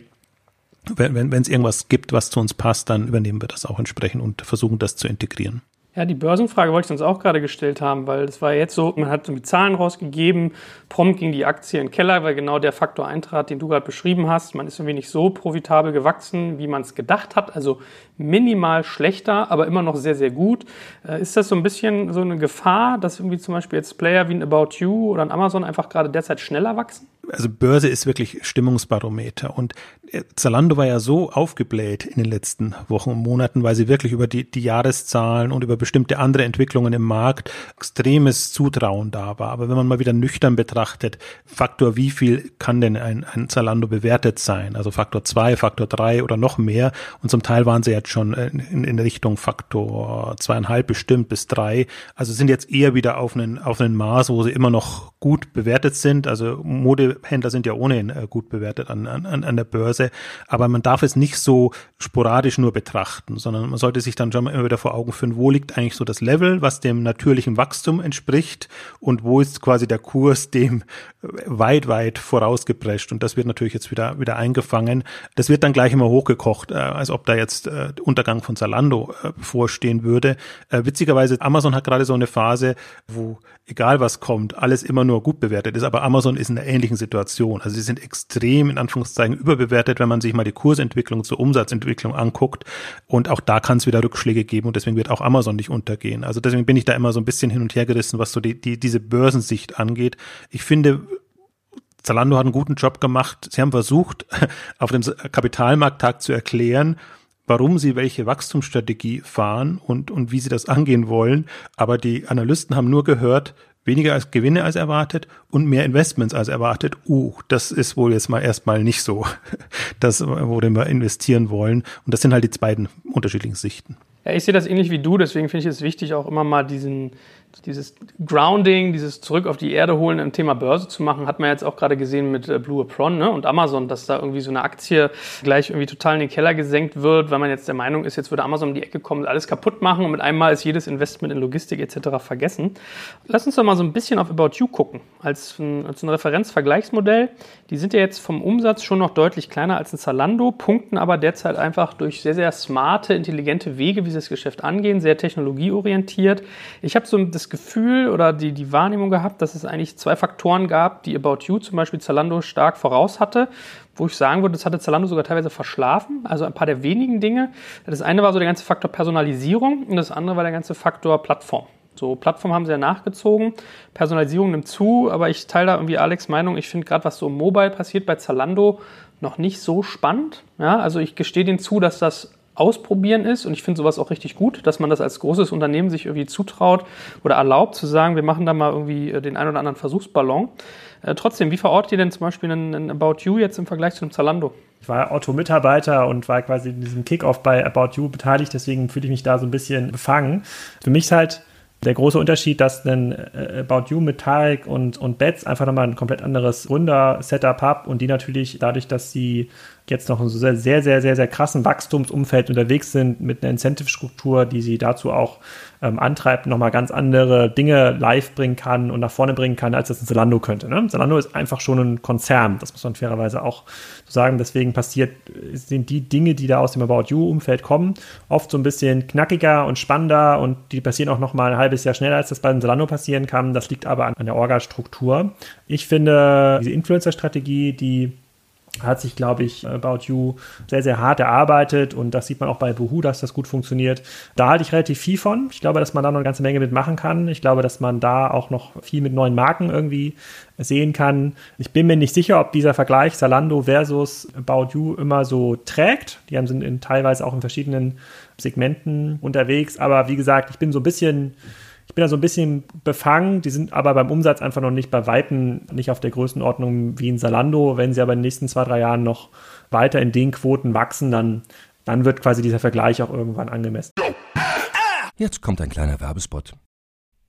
S2: wenn wenn wenn, es irgendwas gibt, was zu uns passt, dann übernehmen wir das auch entsprechend und versuchen das zu integrieren.
S1: Ja, die Börsenfrage wollte ich uns auch gerade gestellt haben, weil es war jetzt so, man hat irgendwie Zahlen rausgegeben, prompt ging die Aktie in den Keller, weil genau der Faktor eintrat, den du gerade beschrieben hast. Man ist irgendwie nicht so profitabel gewachsen, wie man es gedacht hat, also minimal schlechter, aber immer noch sehr, sehr gut. Äh, ist das so ein bisschen so eine Gefahr, dass irgendwie zum Beispiel jetzt Player wie ein About You oder ein Amazon einfach gerade derzeit schneller wachsen?
S2: also Börse ist wirklich Stimmungsbarometer und äh, Zalando war ja so aufgebläht in den letzten Wochen und Monaten, weil sie wirklich über die, die Jahreszahlen und über bestimmte andere Entwicklungen im Markt extremes Zutrauen da war. Aber wenn man mal wieder nüchtern betrachtet, Faktor wie viel kann denn ein, ein Zalando bewertet sein? Also Faktor zwei, Faktor drei oder noch mehr. Und zum Teil waren sie jetzt schon in, in Richtung Faktor zweieinhalb bestimmt bis drei. Also sind jetzt eher wieder auf einen, auf einen Maß, wo sie immer noch gut bewertet sind. Also Mode Händler sind ja ohnehin äh, gut bewertet an, an, an der Börse. Aber man darf es nicht so sporadisch nur betrachten, sondern man sollte sich dann schon immer wieder vor Augen führen, wo liegt eigentlich so das Level, was dem natürlichen Wachstum entspricht und wo ist quasi der Kurs dem weit, weit vorausgeprescht. Und das wird natürlich jetzt wieder, wieder eingefangen. Das wird dann gleich immer hochgekocht, äh, als ob da jetzt äh, Untergang von Zalando äh, bevorstehen würde. Äh, witzigerweise, Amazon hat gerade so eine Phase, wo egal was kommt, alles immer nur gut bewertet ist. Aber Amazon ist in einer ähnlichen Situation. Also sie sind extrem in Anführungszeichen überbewertet, wenn man sich mal die Kursentwicklung zur Umsatzentwicklung anguckt. Und auch da kann es wieder Rückschläge geben und deswegen wird auch Amazon nicht untergehen. Also deswegen bin ich da immer so ein bisschen hin und her gerissen, was so die, die diese Börsensicht angeht. Ich finde, Zalando hat einen guten Job gemacht. Sie haben versucht, auf dem Kapitalmarkttag zu erklären, warum sie welche Wachstumsstrategie fahren und, und wie sie das angehen wollen. Aber die Analysten haben nur gehört, weniger als Gewinne als erwartet und mehr Investments als erwartet. Uh, das ist wohl jetzt mal erstmal nicht so, das, worin wir investieren wollen. Und das sind halt die beiden unterschiedlichen Sichten.
S1: Ja, ich sehe das ähnlich wie du, deswegen finde ich es wichtig, auch immer mal diesen, dieses Grounding, dieses zurück auf die Erde holen im Thema Börse zu machen, hat man jetzt auch gerade gesehen mit äh, Blue Apron ne, und Amazon, dass da irgendwie so eine Aktie gleich irgendwie total in den Keller gesenkt wird, weil man jetzt der Meinung ist, jetzt würde Amazon um die Ecke kommen und alles kaputt machen und mit einmal ist jedes Investment in Logistik etc. vergessen. Lass uns doch mal so ein bisschen auf About You gucken, als ein, als ein Referenzvergleichsmodell. Die sind ja jetzt vom Umsatz schon noch deutlich kleiner als ein Zalando, punkten aber derzeit einfach durch sehr, sehr smarte, intelligente Wege, wie sie das Geschäft angehen, sehr technologieorientiert. Ich habe so das Gefühl oder die, die Wahrnehmung gehabt, dass es eigentlich zwei Faktoren gab, die About You, zum Beispiel Zalando, stark voraus hatte, wo ich sagen würde, das hatte Zalando sogar teilweise verschlafen. Also ein paar der wenigen Dinge. Das eine war so der ganze Faktor Personalisierung und das andere war der ganze Faktor Plattform. So, Plattform haben sie ja nachgezogen, Personalisierung nimmt zu, aber ich teile da irgendwie Alex Meinung, ich finde gerade, was so im Mobile passiert bei Zalando, noch nicht so spannend. Ja, also ich gestehe denen zu, dass das Ausprobieren ist. Und ich finde sowas auch richtig gut, dass man das als großes Unternehmen sich irgendwie zutraut oder erlaubt zu sagen, wir machen da mal irgendwie äh, den einen oder anderen Versuchsballon. Äh, trotzdem, wie verortet ihr denn zum Beispiel einen About You jetzt im Vergleich zu einem Zalando?
S3: Ich war Otto-Mitarbeiter und war quasi in diesem Kickoff bei About You beteiligt, deswegen fühle ich mich da so ein bisschen befangen. Für mich ist halt der große Unterschied, dass ein äh, About You mit Tarek und, und Betz einfach nochmal ein komplett anderes Runder-Setup hat und die natürlich dadurch, dass sie jetzt noch in so sehr, sehr, sehr, sehr, sehr krassen Wachstumsumfeld unterwegs sind mit einer Incentive-Struktur, die sie dazu auch ähm, antreibt, nochmal ganz andere Dinge live bringen kann und nach vorne bringen kann, als das ein Zalando könnte. Ne? Zalando ist einfach schon ein Konzern, das muss man fairerweise auch so sagen. Deswegen passiert, sind die Dinge, die da aus dem About You-Umfeld kommen, oft so ein bisschen knackiger und spannender und die passieren auch nochmal ein halbes Jahr schneller, als das bei einem Zalando passieren kann. Das liegt aber an, an der Orga-Struktur. Ich finde, diese Influencer-Strategie, die hat sich, glaube ich, About You sehr, sehr hart erarbeitet und das sieht man auch bei Boohoo, dass das gut funktioniert. Da halte ich relativ viel von. Ich glaube, dass man da noch eine ganze Menge mitmachen kann. Ich glaube, dass man da auch noch viel mit neuen Marken irgendwie sehen kann. Ich bin mir nicht sicher, ob dieser Vergleich Salando versus About You immer so trägt. Die haben sind in, teilweise auch in verschiedenen Segmenten unterwegs, aber wie gesagt, ich bin so ein bisschen ich bin da so ein bisschen befangen. Die sind aber beim Umsatz einfach noch nicht bei Weitem nicht auf der Größenordnung wie in Salando. Wenn sie aber in den nächsten zwei, drei Jahren noch weiter in den Quoten wachsen, dann, dann wird quasi dieser Vergleich auch irgendwann angemessen.
S4: Jetzt kommt ein kleiner Werbespot.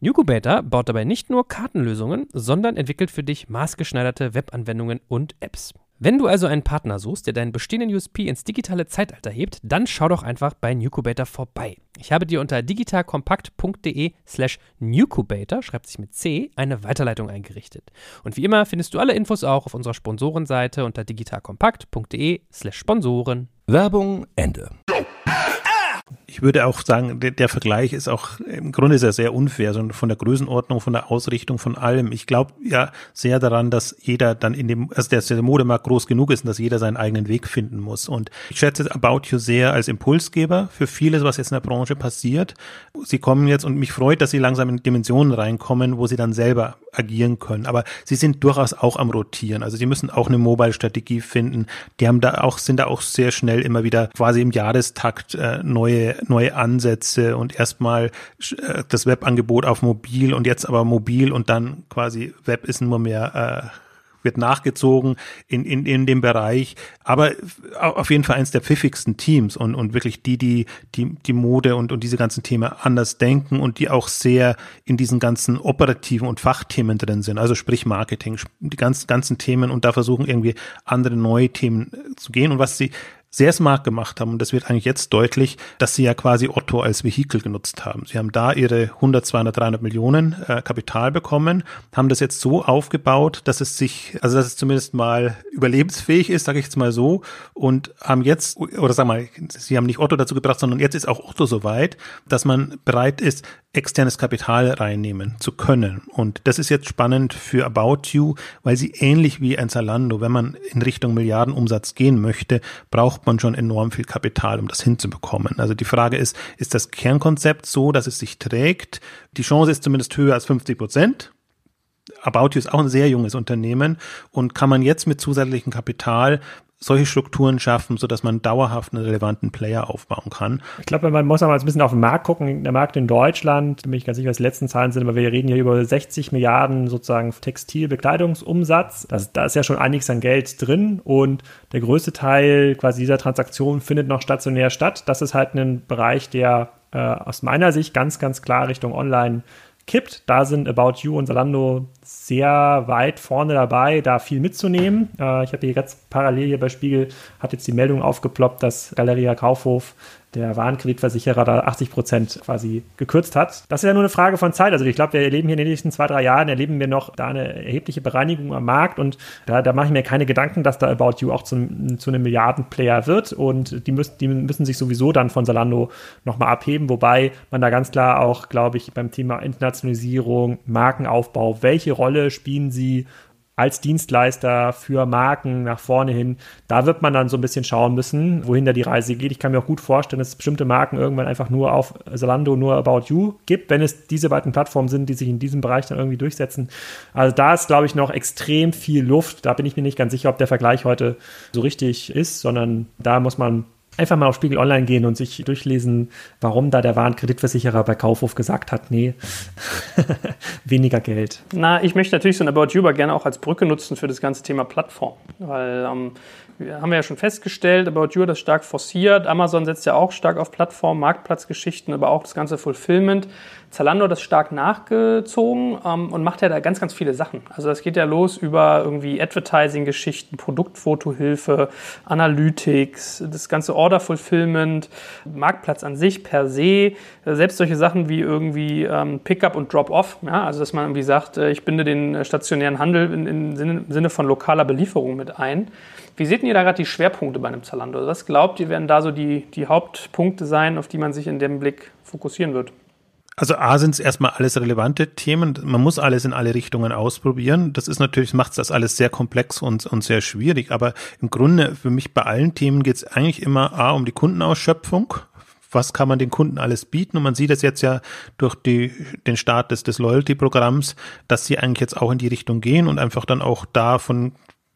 S5: Nucubator baut dabei nicht nur Kartenlösungen, sondern entwickelt für dich maßgeschneiderte Webanwendungen und Apps. Wenn du also einen Partner suchst, der deinen bestehenden USP ins digitale Zeitalter hebt, dann schau doch einfach bei Nucubator vorbei. Ich habe dir unter digitalkompakt.de slash Nucubator, schreibt sich mit C, eine Weiterleitung eingerichtet. Und wie immer findest du alle Infos auch auf unserer Sponsorenseite unter digitalkompakt.de slash Sponsoren.
S4: Werbung Ende.
S2: Ich würde auch sagen, der, der, Vergleich ist auch, im Grunde er sehr unfair, so von der Größenordnung, von der Ausrichtung, von allem. Ich glaube ja sehr daran, dass jeder dann in dem, also dass der Modemarkt groß genug ist und dass jeder seinen eigenen Weg finden muss. Und ich schätze About You sehr als Impulsgeber für vieles, was jetzt in der Branche passiert. Sie kommen jetzt und mich freut, dass sie langsam in Dimensionen reinkommen, wo sie dann selber agieren können. Aber sie sind durchaus auch am Rotieren. Also sie müssen auch eine Mobile-Strategie finden. Die haben da auch, sind da auch sehr schnell immer wieder quasi im Jahrestakt äh, neue, neue Ansätze und erstmal äh, das Webangebot auf mobil und jetzt aber mobil und dann quasi Web ist nur mehr äh, wird nachgezogen in, in, in dem Bereich. Aber auf jeden Fall eines der pfiffigsten Teams und, und wirklich die, die, die, die Mode und, und diese ganzen Themen anders denken und die auch sehr in diesen ganzen operativen und Fachthemen drin sind. Also sprich Marketing, die ganzen, ganzen Themen und da versuchen irgendwie andere neue Themen zu gehen. Und was sie sehr smart gemacht haben, und das wird eigentlich jetzt deutlich, dass sie ja quasi Otto als Vehikel genutzt haben. Sie haben da ihre 100, 200, 300 Millionen äh, Kapital bekommen, haben das jetzt so aufgebaut, dass es sich, also dass es zumindest mal überlebensfähig ist, sage ich jetzt mal so, und haben jetzt, oder sag mal, sie haben nicht Otto dazu gebracht, sondern jetzt ist auch Otto so weit, dass man bereit ist, externes Kapital reinnehmen zu können. Und das ist jetzt spannend für About You, weil sie ähnlich wie ein Zalando, wenn man in Richtung Milliardenumsatz gehen möchte, braucht man schon enorm viel Kapital, um das hinzubekommen. Also die Frage ist, ist das Kernkonzept so, dass es sich trägt? Die Chance ist zumindest höher als 50 Prozent. About You ist auch ein sehr junges Unternehmen und kann man jetzt mit zusätzlichem Kapital solche Strukturen schaffen, so dass man dauerhaft einen relevanten Player aufbauen kann.
S3: Ich glaube, man muss auch mal ein bisschen auf den Markt gucken. Der Markt in Deutschland, bin ich ganz sicher, was die letzten Zahlen sind, aber wir reden hier über 60 Milliarden sozusagen Textilbekleidungsumsatz. Das, da ist ja schon einiges an Geld drin und der größte Teil quasi dieser Transaktion findet noch stationär statt. Das ist halt ein Bereich, der äh, aus meiner Sicht ganz, ganz klar Richtung Online kippt. Da sind About You und Zalando sehr weit vorne dabei, da viel mitzunehmen. Äh, ich habe hier jetzt parallel hier bei Spiegel, hat jetzt die Meldung aufgeploppt, dass Galeria Kaufhof der Warenkreditversicherer da 80 Prozent quasi gekürzt hat. Das ist ja nur eine Frage von Zeit. Also ich glaube, wir erleben hier in den nächsten zwei, drei Jahren, erleben wir noch da eine erhebliche Bereinigung am Markt und da, da mache ich mir keine Gedanken, dass da About You auch zu, zu einem Milliardenplayer wird und die müssen, die müssen sich sowieso dann von Salando nochmal abheben, wobei man da ganz klar auch, glaube ich, beim Thema Internationalisierung, Markenaufbau, welche Rolle spielen sie als Dienstleister für Marken nach vorne hin, da wird man dann so ein bisschen schauen müssen, wohin da die Reise geht. Ich kann mir auch gut vorstellen, dass es bestimmte Marken irgendwann einfach nur auf Zalando, nur About You gibt, wenn es diese beiden Plattformen sind, die sich in diesem Bereich dann irgendwie durchsetzen. Also da ist, glaube ich, noch extrem viel Luft. Da bin ich mir nicht ganz sicher, ob der Vergleich heute so richtig ist, sondern da muss man einfach mal auf Spiegel Online gehen und sich durchlesen, warum da der Warenkreditversicherer bei Kaufhof gesagt hat, nee, weniger Geld.
S1: Na, ich möchte natürlich so ein About You gerne auch als Brücke nutzen für das ganze Thema Plattform, weil ähm, haben wir ja schon festgestellt, About You hat das stark forciert, Amazon setzt ja auch stark auf Plattform, Marktplatzgeschichten, aber auch das ganze Fulfillment. Zalando das stark nachgezogen ähm, und macht ja da ganz, ganz viele Sachen. Also das geht ja los über irgendwie Advertising-Geschichten, Produktfotohilfe, Analytics, das ganze Order-Fulfillment, Marktplatz an sich per se, äh, selbst solche Sachen wie irgendwie ähm, Pickup und Drop-off, ja, also dass man irgendwie sagt, äh, ich binde den stationären Handel im Sinne von lokaler Belieferung mit ein. Wie seht ihr da gerade die Schwerpunkte bei einem Zalando? Was glaubt ihr, werden da so die, die Hauptpunkte sein, auf die man sich in dem Blick fokussieren wird?
S2: Also A sind es erstmal alles relevante Themen. Man muss alles in alle Richtungen ausprobieren. Das ist natürlich, macht das alles sehr komplex und, und sehr schwierig. Aber im Grunde für mich bei allen Themen geht es eigentlich immer A um die Kundenausschöpfung. Was kann man den Kunden alles bieten? Und man sieht es jetzt ja durch die, den Start des, des Loyalty-Programms, dass sie eigentlich jetzt auch in die Richtung gehen und einfach dann auch da von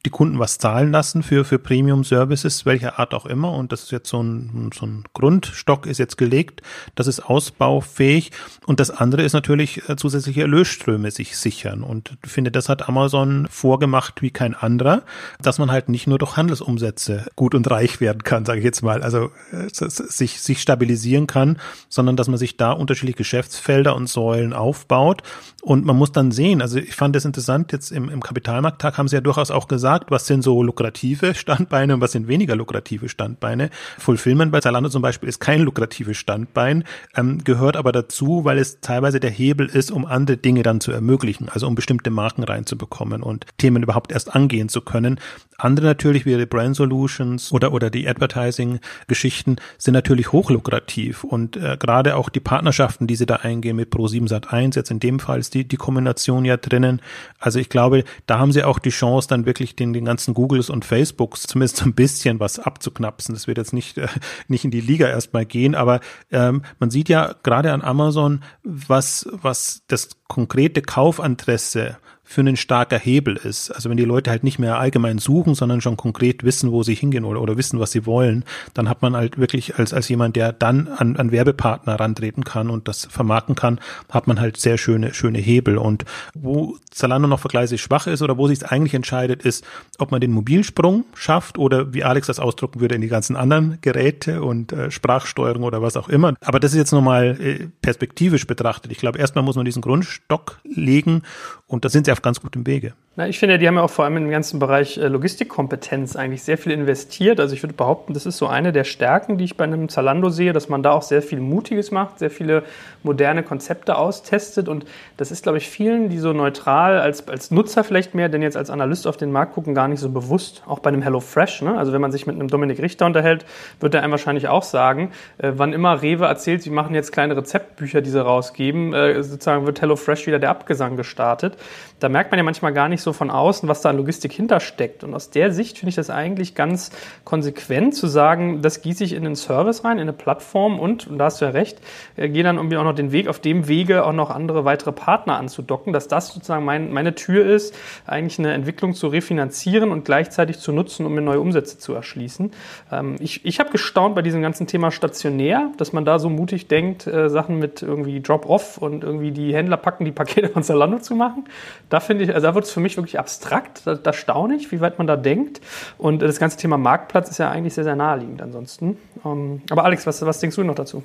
S2: die Kunden was zahlen lassen für, für Premium-Services, welcher Art auch immer. Und das ist jetzt so ein, so ein Grundstock ist jetzt gelegt. Das ist ausbaufähig. Und das andere ist natürlich äh, zusätzliche Erlösströme sich sichern. Und ich finde, das hat Amazon vorgemacht wie kein anderer, dass man halt nicht nur durch Handelsumsätze gut und reich werden kann, sage ich jetzt mal, also äh, sich, sich stabilisieren kann, sondern dass man sich da unterschiedliche Geschäftsfelder und Säulen aufbaut. Und man muss dann sehen, also ich fand das interessant, jetzt im, im Kapitalmarkttag haben sie ja durchaus auch gesagt, gesagt, was sind so lukrative Standbeine und was sind weniger lukrative Standbeine. Fulfillment bei Zalando zum Beispiel ist kein lukratives Standbein, ähm, gehört aber dazu, weil es teilweise der Hebel ist, um andere Dinge dann zu ermöglichen, also um bestimmte Marken reinzubekommen und Themen überhaupt erst angehen zu können. Andere natürlich, wie die Brand Solutions oder, oder die Advertising-Geschichten, sind natürlich hochlukrativ und äh, gerade auch die Partnerschaften, die sie da eingehen mit Pro7 Sat1, jetzt in dem Fall ist die, die Kombination ja drinnen. Also ich glaube, da haben sie auch die Chance, dann wirklich den, den ganzen Googles und Facebooks zumindest ein bisschen was abzuknapsen. Das wird jetzt nicht, äh, nicht in die Liga erstmal gehen, aber ähm, man sieht ja gerade an Amazon, was, was das konkrete Kaufinteresse für einen starker Hebel ist. Also wenn die Leute halt nicht mehr allgemein suchen, sondern schon konkret wissen, wo sie hingehen oder, oder wissen, was sie wollen, dann hat man halt wirklich als, als jemand, der dann an, an Werbepartner rantreten kann und das vermarkten kann, hat man halt sehr schöne, schöne Hebel. Und wo Zalando noch vergleichsweise schwach ist oder wo sich eigentlich entscheidet, ist, ob man den Mobilsprung schafft oder wie Alex das ausdrucken würde, in die ganzen anderen Geräte und äh, Sprachsteuerung oder was auch immer. Aber das ist jetzt nochmal äh, perspektivisch betrachtet. Ich glaube, erstmal muss man diesen Grundstock legen und da sind sie auf ganz gutem Wege.
S1: Na, ich finde, die haben ja auch vor allem im ganzen Bereich äh, Logistikkompetenz eigentlich sehr viel investiert. Also ich würde behaupten, das ist so eine der Stärken, die ich bei einem Zalando sehe, dass man da auch sehr viel Mutiges macht, sehr viele moderne Konzepte austestet. Und das ist, glaube ich, vielen, die so neutral als, als Nutzer vielleicht mehr, denn jetzt als Analyst auf den Markt gucken, gar nicht so bewusst. Auch bei einem HelloFresh. Ne? Also wenn man sich mit einem Dominik Richter unterhält, wird er einem wahrscheinlich auch sagen, äh, wann immer Rewe erzählt, sie machen jetzt kleine Rezeptbücher, die sie rausgeben, äh, sozusagen wird HelloFresh wieder der Abgesang gestartet. Da merkt man ja manchmal gar nicht so von außen, was da an Logistik hintersteckt. Und aus der Sicht finde ich das eigentlich ganz konsequent zu sagen, das gieße ich in den Service rein, in eine Plattform und, und da hast du ja recht, äh, gehe dann irgendwie auch noch den Weg, auf dem Wege auch noch andere weitere Partner anzudocken, dass das sozusagen mein, meine Tür ist, eigentlich eine Entwicklung zu refinanzieren und gleichzeitig zu nutzen, um mir neue Umsätze zu erschließen. Ähm, ich ich habe gestaunt bei diesem ganzen Thema stationär, dass man da so mutig denkt, äh, Sachen mit irgendwie Drop-off und irgendwie die Händler packen, die Pakete von Zalando zu machen. Da finde ich, also da wird es für mich wirklich abstrakt. Da, da staune ich, wie weit man da denkt. Und das ganze Thema Marktplatz ist ja eigentlich sehr, sehr naheliegend ansonsten. Ähm, aber Alex, was, was denkst du noch dazu?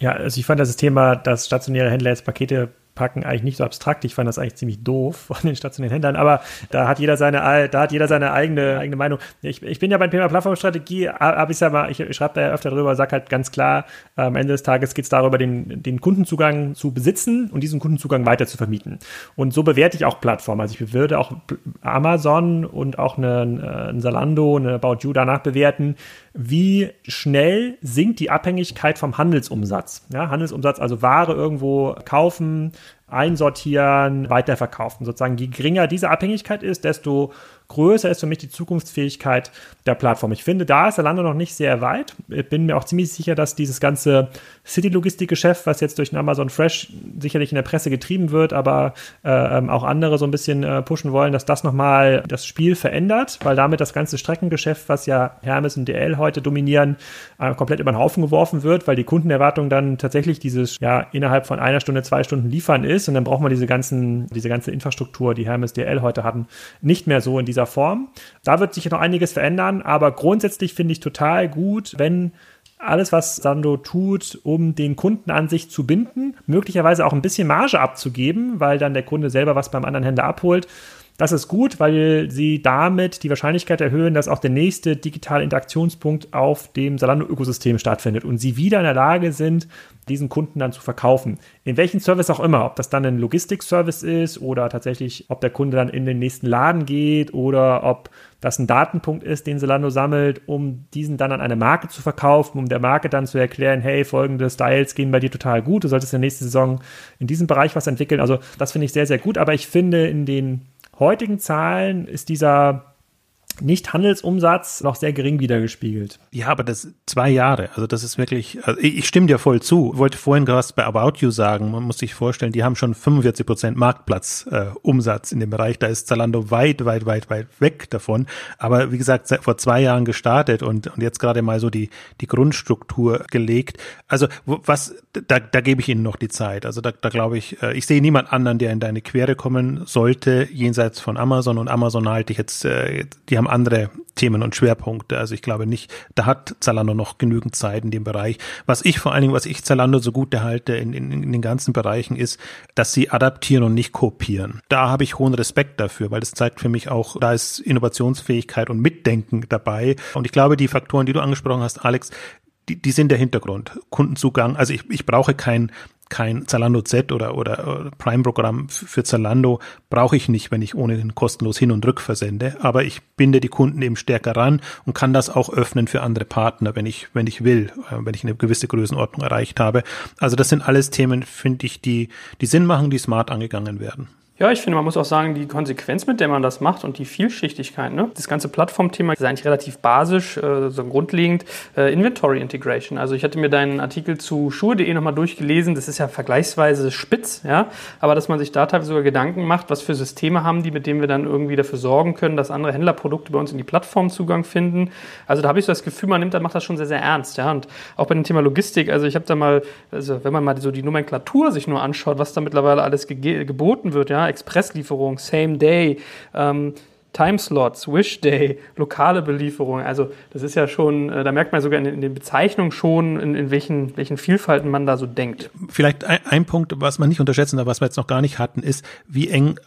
S3: Ja, also ich fand das Thema, dass stationäre Händler jetzt Pakete packen, eigentlich nicht so abstrakt. Ich fand das eigentlich ziemlich doof von den stationären Händlern, aber da hat jeder seine, da hat jeder seine eigene, eigene Meinung. Ich, ich bin ja beim Thema Plattformstrategie, habe ich ja mal, ich, schreibe da ja öfter drüber, sage halt ganz klar, am Ende des Tages geht es darüber, den, den Kundenzugang zu besitzen und diesen Kundenzugang weiter zu vermieten. Und so bewerte ich auch Plattformen. Also ich würde auch Amazon und auch eine, äh, ein Salando, eine About You danach bewerten, wie schnell sinkt die Abhängigkeit vom Handelsumsatz. Ja, Handelsumsatz, also Ware irgendwo kaufen, einsortieren, weiterverkaufen. Sozusagen, je geringer diese Abhängigkeit ist, desto größer ist für mich die Zukunftsfähigkeit der Plattform. Ich finde, da ist der Lando noch nicht sehr weit. Ich bin mir auch ziemlich sicher, dass dieses ganze City-Logistik-Geschäft, was jetzt durch Amazon Fresh sicherlich in der Presse getrieben wird, aber äh, ähm, auch andere so ein bisschen äh, pushen wollen, dass das nochmal das Spiel verändert, weil damit das ganze Streckengeschäft, was ja Hermes und DL heute dominieren, äh, komplett über den Haufen geworfen wird, weil die Kundenerwartung dann tatsächlich dieses ja innerhalb von einer Stunde, zwei Stunden liefern ist und dann braucht man diese ganzen, diese ganze Infrastruktur, die Hermes DL heute hatten, nicht mehr so in dieser dieser Form. Da wird sich noch einiges verändern, aber grundsätzlich finde ich total gut, wenn alles, was Sando tut, um den Kunden an sich zu binden, möglicherweise auch ein bisschen Marge abzugeben, weil dann der Kunde selber was beim anderen Händler abholt. Das ist gut, weil sie damit die Wahrscheinlichkeit erhöhen, dass auch der nächste digitale Interaktionspunkt auf dem Salando-Ökosystem stattfindet und sie wieder in der Lage sind, diesen Kunden dann zu verkaufen. In welchen Service auch immer, ob das dann ein Logistik-Service ist oder tatsächlich, ob der Kunde dann in den nächsten Laden geht oder ob das ein Datenpunkt ist, den Zalando sammelt, um diesen dann an eine Marke zu verkaufen, um der Marke dann zu erklären, hey, folgende Styles gehen bei dir total gut, du solltest in der nächsten Saison in diesem Bereich was entwickeln. Also das finde ich sehr, sehr gut, aber ich finde in den heutigen Zahlen ist dieser nicht-Handelsumsatz noch sehr gering wiedergespiegelt.
S2: Ja, aber das zwei Jahre, also das ist wirklich, also ich stimme dir voll zu. Ich wollte vorhin was bei About You sagen. Man muss sich vorstellen, die haben schon 45 Prozent Marktplatzumsatz äh, in dem Bereich. Da ist Zalando weit, weit, weit, weit weg davon. Aber wie gesagt, vor zwei Jahren gestartet und, und jetzt gerade mal so die, die Grundstruktur gelegt. Also was, da, da gebe ich Ihnen noch die Zeit. Also da, da glaube ich, äh, ich sehe niemand anderen, der in deine Quere kommen sollte, jenseits von Amazon. Und Amazon halte ich jetzt, äh, die haben haben andere Themen und Schwerpunkte. Also ich glaube nicht, da hat Zalando noch genügend Zeit in dem Bereich. Was ich vor allen Dingen, was ich Zalando so gut erhalte in, in, in den ganzen Bereichen ist, dass sie adaptieren und nicht kopieren. Da habe ich hohen Respekt dafür, weil das zeigt für mich auch, da ist Innovationsfähigkeit und Mitdenken dabei. Und ich glaube, die Faktoren, die du angesprochen hast, Alex, die, die sind der Hintergrund. Kundenzugang. Also ich, ich brauche kein kein Zalando Z oder, oder Prime-Programm für Zalando brauche ich nicht, wenn ich ohnehin kostenlos hin und rück versende. Aber ich binde die Kunden eben stärker ran und kann das auch öffnen für andere Partner, wenn ich, wenn ich will, äh, wenn ich eine gewisse Größenordnung erreicht habe. Also das sind alles Themen, finde ich, die, die Sinn machen, die smart angegangen werden.
S1: Ja, ich finde, man muss auch sagen, die Konsequenz, mit der man das macht und die Vielschichtigkeit, ne? das ganze Plattformthema ist eigentlich relativ basisch, äh, so grundlegend, äh, Inventory Integration. Also ich hatte mir deinen Artikel zu schuhe.de nochmal durchgelesen, das ist ja vergleichsweise spitz, ja, aber dass man sich da teilweise sogar Gedanken macht, was für Systeme haben die, mit denen wir dann irgendwie dafür sorgen können, dass andere Händlerprodukte bei uns in die Plattform Zugang finden. Also da habe ich so das Gefühl, man nimmt, da macht das schon sehr, sehr ernst, ja, und auch bei dem Thema Logistik, also ich habe da mal, also wenn man mal so die Nomenklatur sich nur anschaut, was da mittlerweile alles geboten wird, ja, Expresslieferung, Same Day, ähm, Timeslots, Wish Day, lokale Belieferung. Also das ist ja schon, äh, da merkt man sogar in, in den Bezeichnungen schon, in, in, welchen, welchen Vielfalten man da so denkt.
S2: Vielleicht ein, ein Punkt, was man nicht unterschätzen darf, was wir jetzt noch gar nicht hatten, ist, wie eng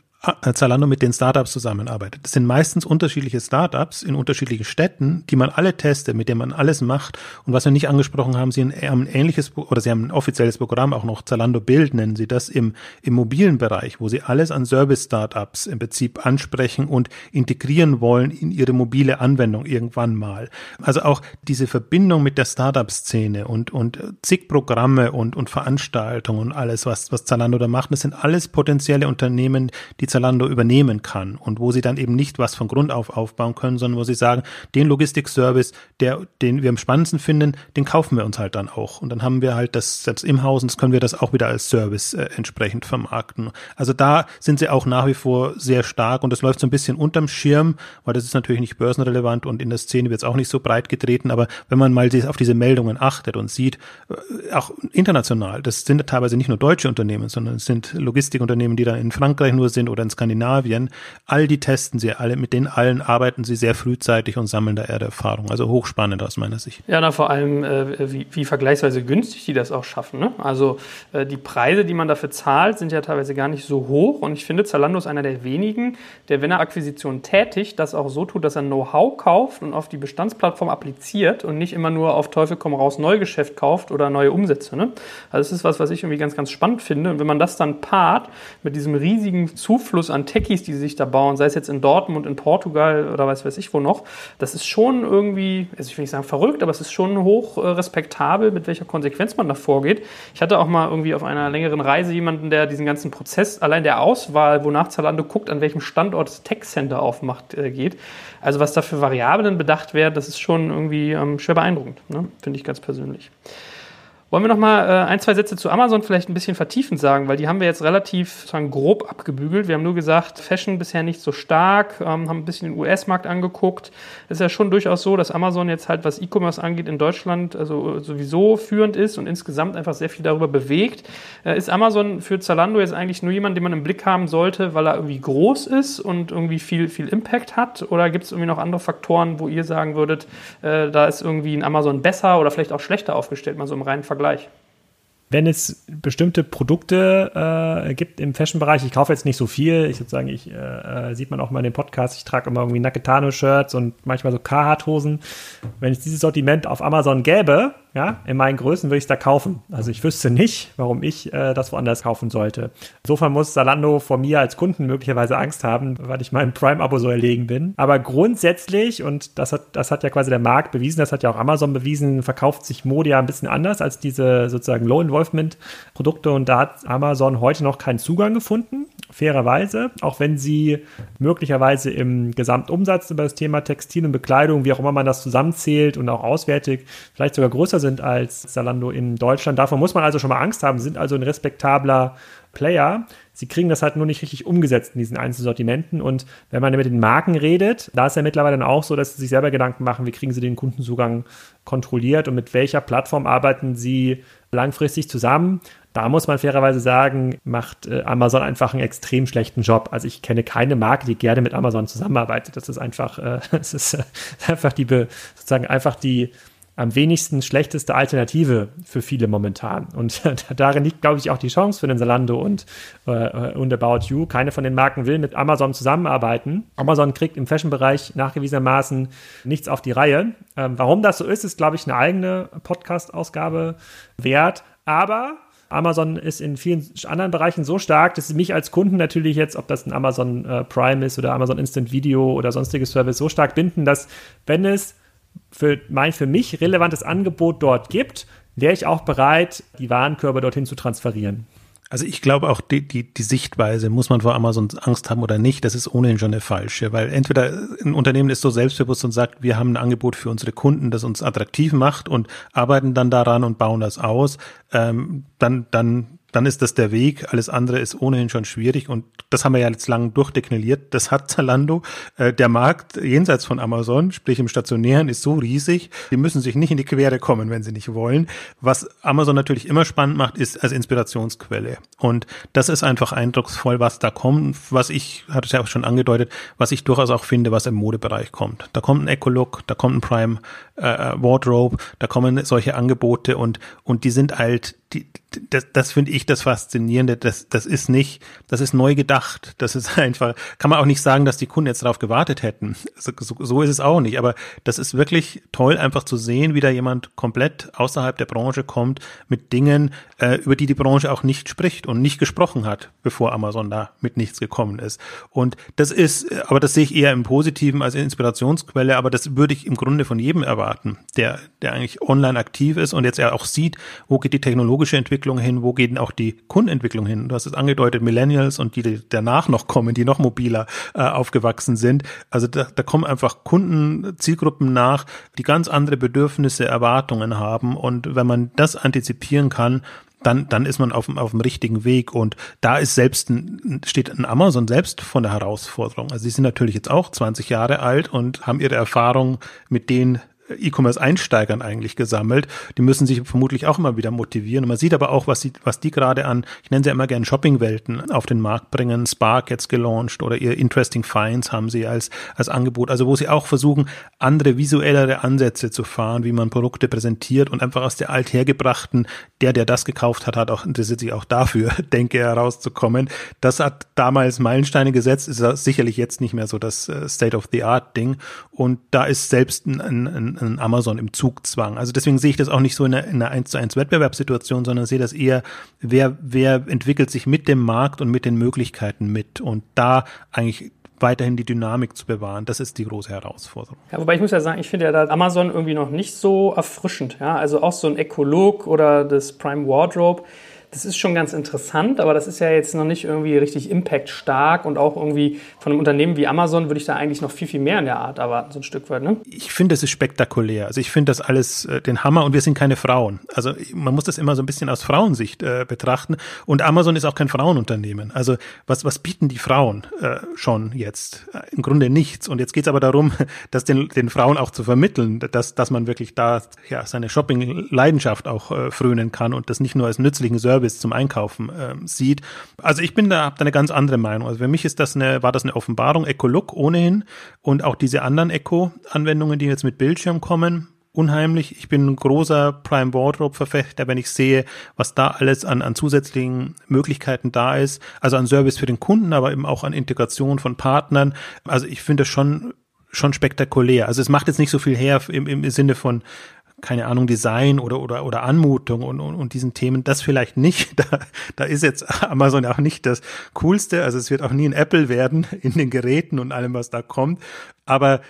S2: Zalando mit den Startups zusammenarbeitet. Das sind meistens unterschiedliche Startups in unterschiedlichen Städten, die man alle testet, mit denen man alles macht. Und was wir nicht angesprochen haben, sie haben ein ähnliches oder sie haben ein offizielles Programm, auch noch Zalando Build nennen sie das im, im mobilen Bereich, wo sie alles an Service-Startups im Prinzip ansprechen und integrieren wollen in ihre mobile Anwendung irgendwann mal. Also auch diese Verbindung mit der Startup-Szene und, und zig Programme und, und Veranstaltungen und alles, was, was Zalando da macht, das sind alles potenzielle Unternehmen, die Zalando übernehmen kann und wo sie dann eben nicht was von Grund auf aufbauen können, sondern wo sie sagen, den Logistikservice, der, den wir am spannendsten finden, den kaufen wir uns halt dann auch. Und dann haben wir halt das selbst im Haus und das können wir das auch wieder als Service äh, entsprechend vermarkten. Also da sind sie auch nach wie vor sehr stark und das läuft so ein bisschen unterm Schirm, weil das ist natürlich nicht börsenrelevant und in der Szene wird es auch nicht so breit getreten, aber wenn man mal auf diese Meldungen achtet und sieht, äh, auch international, das sind teilweise nicht nur deutsche Unternehmen, sondern es sind Logistikunternehmen, die dann in Frankreich nur sind oder oder in Skandinavien, all die testen sie alle, mit denen allen arbeiten sie sehr frühzeitig und sammeln da eher Erfahrung. Also hochspannend aus meiner Sicht.
S1: Ja, na, vor allem, äh, wie, wie, vergleichsweise günstig die das auch schaffen. Ne? Also äh, die Preise, die man dafür zahlt, sind ja teilweise gar nicht so hoch und ich finde, Zalando ist einer der wenigen, der, wenn er Akquisitionen tätigt, das auch so tut, dass er Know-how kauft und auf die Bestandsplattform appliziert und nicht immer nur auf Teufel komm raus Neugeschäft kauft oder neue Umsätze. Ne? Also das ist was, was ich irgendwie ganz, ganz spannend finde. Und wenn man das dann paart mit diesem riesigen Zufluss Zufluss an Techies, die sich da bauen, sei es jetzt in Dortmund, in Portugal oder weiß weiß ich wo noch, das ist schon irgendwie, also ich will nicht sagen verrückt, aber es ist schon hoch äh, respektabel, mit welcher Konsequenz man da vorgeht. Ich hatte auch mal irgendwie auf einer längeren Reise jemanden, der diesen ganzen Prozess, allein der Auswahl, wonach Zalando guckt, an welchem Standort das Tech-Center aufmacht, äh, geht. Also was da für Variablen bedacht werden, das ist schon irgendwie ähm, schwer beeindruckend, ne? finde ich ganz persönlich. Wollen wir noch mal äh, ein, zwei Sätze zu Amazon vielleicht ein bisschen vertiefend sagen, weil die haben wir jetzt relativ sagen, grob abgebügelt. Wir haben nur gesagt, Fashion bisher nicht so stark, ähm, haben ein bisschen den US-Markt angeguckt. Es ist ja schon durchaus so, dass Amazon jetzt halt, was E-Commerce angeht, in Deutschland also sowieso führend ist und insgesamt einfach sehr viel darüber bewegt. Äh, ist Amazon für Zalando jetzt eigentlich nur jemand, den man im Blick haben sollte, weil er irgendwie groß ist und irgendwie viel, viel Impact hat? Oder gibt es irgendwie noch andere Faktoren, wo ihr sagen würdet, äh, da ist irgendwie ein Amazon besser oder vielleicht auch schlechter aufgestellt, mal so im reinen Vergleich? Vergleich.
S3: Wenn es bestimmte Produkte äh, gibt im Fashion-Bereich, ich kaufe jetzt nicht so viel, ich würde sagen, ich äh, äh, sieht man auch mal in den Podcast, ich trage immer irgendwie Naketano-Shirts und manchmal so Carhartt-Hosen. Wenn es dieses Sortiment auf Amazon gäbe, ja, in meinen Größen würde ich es da kaufen. Also ich wüsste nicht, warum ich äh, das woanders kaufen sollte. Insofern muss Zalando vor mir als Kunden möglicherweise Angst haben, weil ich meinem Prime-Abo so erlegen bin. Aber grundsätzlich, und das hat, das hat ja quasi der Markt bewiesen, das hat ja auch Amazon bewiesen, verkauft sich Mode ja ein bisschen anders als diese sozusagen Low-Involvement-Produkte. Und da hat Amazon heute noch keinen Zugang gefunden fairerweise, auch wenn sie möglicherweise im Gesamtumsatz über das Thema Textil und Bekleidung, wie auch immer man das zusammenzählt und auch auswärtig, vielleicht sogar größer sind als Zalando in Deutschland. Davon muss man also schon mal Angst haben, sind also ein respektabler Player. Sie kriegen das halt nur nicht richtig umgesetzt in diesen einzelnen Sortimenten. Und wenn man mit den Marken redet, da ist ja mittlerweile dann auch so, dass sie sich selber Gedanken machen, wie kriegen sie den Kundenzugang kontrolliert und mit welcher Plattform arbeiten sie langfristig zusammen. Da muss man fairerweise sagen, macht äh, Amazon einfach einen extrem schlechten Job. Also ich kenne keine Marke, die gerne mit Amazon zusammenarbeitet. Das ist einfach, äh, das ist äh, einfach die, sozusagen einfach die am wenigsten schlechteste Alternative für viele momentan. Und darin liegt, glaube ich, auch die Chance für den Zalando und, äh, und About You. Keine von den Marken will mit Amazon zusammenarbeiten. Amazon kriegt im Fashion-Bereich nachgewiesenermaßen nichts auf die Reihe. Ähm, warum das so ist, ist, glaube ich, eine eigene Podcast-Ausgabe wert. Aber Amazon ist in vielen anderen Bereichen so stark, dass sie mich als Kunden natürlich jetzt, ob das ein Amazon äh, Prime ist oder Amazon Instant Video oder sonstiges Service, so stark binden, dass wenn es für mein für mich relevantes Angebot dort gibt, wäre ich auch bereit, die Warenkörbe dorthin zu transferieren.
S2: Also ich glaube auch die, die, die Sichtweise, muss man vor Amazon Angst haben oder nicht, das ist ohnehin schon eine falsche, weil entweder ein Unternehmen ist so selbstbewusst und sagt, wir haben ein Angebot für unsere Kunden, das uns attraktiv macht und arbeiten dann daran und bauen das aus, ähm, dann, dann dann ist das der Weg. Alles andere ist ohnehin schon schwierig und das haben wir ja jetzt lang durchdekliniert. Das hat Zalando. Äh, der Markt jenseits von Amazon, sprich im Stationären, ist so riesig. Die müssen sich nicht in die Quere kommen, wenn sie nicht wollen. Was Amazon natürlich immer spannend macht, ist als Inspirationsquelle. Und das ist einfach eindrucksvoll, was da kommt. Was ich, hatte ich ja auch schon angedeutet, was ich durchaus auch finde, was im Modebereich kommt. Da kommt ein Ecolook, da kommt ein Prime äh, Wardrobe, da kommen solche Angebote und, und die sind halt, die, das, das finde ich das Faszinierende. Das, das ist nicht, das ist neu gedacht. Das ist einfach, kann man auch nicht sagen, dass die Kunden jetzt darauf gewartet hätten. So, so, so ist es auch nicht. Aber das ist wirklich toll, einfach zu sehen, wie da jemand komplett außerhalb der Branche kommt mit Dingen, äh, über die die Branche auch nicht spricht und nicht gesprochen hat, bevor Amazon da mit nichts gekommen ist. Und das ist, aber das sehe ich eher im Positiven als Inspirationsquelle. Aber das würde ich im Grunde von jedem erwarten, der, der eigentlich online aktiv ist und jetzt ja auch sieht, wo geht die technologische Entwicklung Entwicklung hin, wo geht auch die Kundenentwicklung hin? Du hast es angedeutet, Millennials und die, die danach noch kommen, die noch mobiler äh, aufgewachsen sind. Also da, da kommen einfach Kunden, Zielgruppen nach, die ganz andere Bedürfnisse, Erwartungen haben. Und wenn man das antizipieren kann, dann, dann ist man auf, auf dem richtigen Weg. Und da ist selbst ein, steht ein Amazon selbst von der Herausforderung. Also sie sind natürlich jetzt auch 20 Jahre alt und haben ihre Erfahrung mit den E-Commerce-Einsteigern eigentlich gesammelt. Die müssen sich vermutlich auch immer wieder motivieren. Und man sieht aber auch, was, sie, was die gerade an, ich nenne sie ja immer gerne Shopping-Welten auf den Markt bringen. Spark jetzt gelauncht oder ihr Interesting Finds haben sie als, als Angebot. Also wo sie auch versuchen, andere visuellere Ansätze zu fahren, wie man Produkte präsentiert und einfach aus der althergebrachten, der, der das gekauft hat, hat auch interessiert sich auch dafür, denke herauszukommen. Das hat damals Meilensteine gesetzt, ist sicherlich jetzt nicht mehr so das äh, State-of-the-Art-Ding. Und da ist selbst ein, ein Amazon im Zugzwang. Also deswegen sehe ich das auch nicht so in einer, in einer 1 zu 1 Wettbewerbssituation, sondern sehe das eher, wer, wer entwickelt sich mit dem Markt und mit den Möglichkeiten mit und da eigentlich weiterhin die Dynamik zu bewahren. Das ist die große Herausforderung.
S1: Ja, wobei ich muss ja sagen, ich finde ja da Amazon irgendwie noch nicht so erfrischend. Ja, also auch so ein Ecolog oder das Prime Wardrobe das ist schon ganz interessant, aber das ist ja jetzt noch nicht irgendwie richtig impact-stark und auch irgendwie von einem Unternehmen wie Amazon würde ich da eigentlich noch viel, viel mehr in der Art erwarten, so ein Stück weit. Ne?
S2: Ich finde, es ist spektakulär. Also ich finde das alles äh, den Hammer und wir sind keine Frauen. Also man muss das immer so ein bisschen aus Frauensicht äh, betrachten und Amazon ist auch kein Frauenunternehmen. Also was, was bieten die Frauen äh, schon jetzt? Äh, Im Grunde nichts. Und jetzt geht es aber darum, das den, den Frauen auch zu vermitteln, dass, dass man wirklich da ja, seine Shopping-Leidenschaft auch äh, frönen kann und das nicht nur als nützlichen Service zum Einkaufen äh, sieht. Also ich bin da, habe da eine ganz andere Meinung. Also für mich ist das eine, war das eine Offenbarung, Eco-Look ohnehin und auch diese anderen Eco-Anwendungen, die jetzt mit Bildschirm kommen, unheimlich. Ich bin ein großer Prime Wardrobe Verfechter, wenn ich sehe, was da alles an, an zusätzlichen Möglichkeiten da ist. Also an Service für den Kunden, aber eben auch an Integration von Partnern. Also ich finde das schon, schon spektakulär. Also es macht jetzt nicht so viel her im, im Sinne von, keine Ahnung, Design oder, oder, oder Anmutung und, und, und diesen Themen, das vielleicht nicht. Da, da ist jetzt Amazon auch nicht das Coolste. Also es wird auch nie ein Apple werden in den Geräten und allem, was da kommt. Aber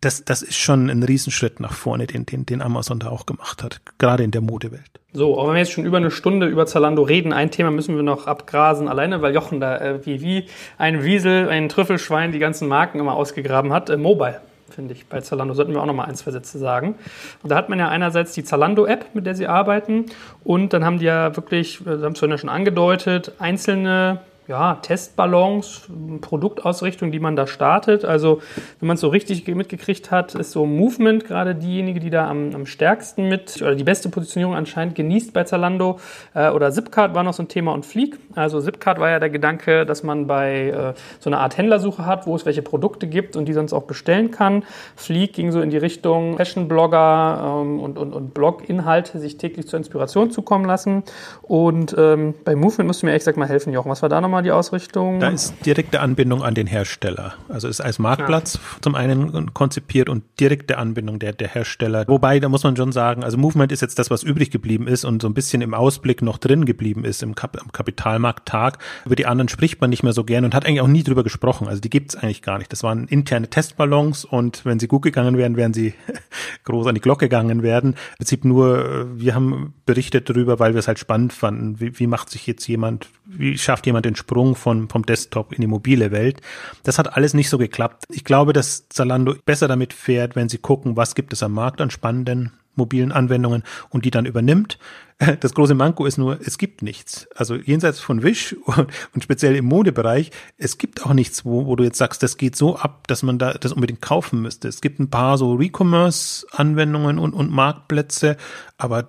S2: das, das ist schon ein Riesenschritt nach vorne, den, den, den Amazon da auch gemacht hat, gerade in der Modewelt.
S1: So, aber wenn wir jetzt schon über eine Stunde über Zalando reden, ein Thema müssen wir noch abgrasen, alleine weil Jochen da äh, wie, wie ein Wiesel, ein Trüffelschwein die ganzen Marken immer ausgegraben hat. Äh, Mobile, finde ich, bei Zalando sollten wir auch noch mal ein, zwei Sätze sagen. Da hat man ja einerseits die Zalando-App, mit der sie arbeiten, und dann haben die ja wirklich, äh, das haben sie ja schon angedeutet, einzelne ja, Testballons, Produktausrichtung, die man da startet. Also, wenn man es so richtig mitgekriegt hat, ist so Movement gerade diejenige, die da am, am stärksten mit oder die beste Positionierung anscheinend genießt bei Zalando. Äh, oder Zipcard war noch so ein Thema und Fleek. Also, Zipcard war ja der Gedanke, dass man bei äh, so einer Art Händlersuche hat, wo es welche Produkte gibt und die sonst auch bestellen kann. Fleek ging so in die Richtung Fashion-Blogger ähm, und, und, und Blog-Inhalte sich täglich zur Inspiration zukommen lassen. Und ähm, bei Movement musst du mir ehrlich gesagt mal helfen, Jochen. Was war da nochmal? Nochmal die Ausrichtung?
S2: Da ist direkte Anbindung an den Hersteller. Also ist als Marktplatz ja. zum einen konzipiert und direkte Anbindung der, der Hersteller. Wobei, da muss man schon sagen, also Movement ist jetzt das, was übrig geblieben ist und so ein bisschen im Ausblick noch drin geblieben ist im, Kap im Kapitalmarkttag. Über die anderen spricht man nicht mehr so gern und hat eigentlich auch nie drüber gesprochen. Also die gibt es eigentlich gar nicht. Das waren interne Testballons und wenn sie gut gegangen wären, wären sie groß an die Glocke gegangen werden. Im Prinzip nur, wir haben berichtet darüber, weil wir es halt spannend fanden. Wie, wie macht sich jetzt jemand, wie schafft jemand den Sprung von, vom Desktop in die mobile Welt. Das hat alles nicht so geklappt. Ich glaube, dass Zalando besser damit fährt, wenn sie gucken, was gibt es am Markt an spannenden mobilen Anwendungen und die dann übernimmt. Das große Manko ist nur, es gibt nichts. Also jenseits von Wish und, und speziell im Modebereich, es gibt auch nichts, wo, wo du jetzt sagst, das geht so ab, dass man da das unbedingt kaufen müsste. Es gibt ein paar so Recommerce-Anwendungen und, und Marktplätze, aber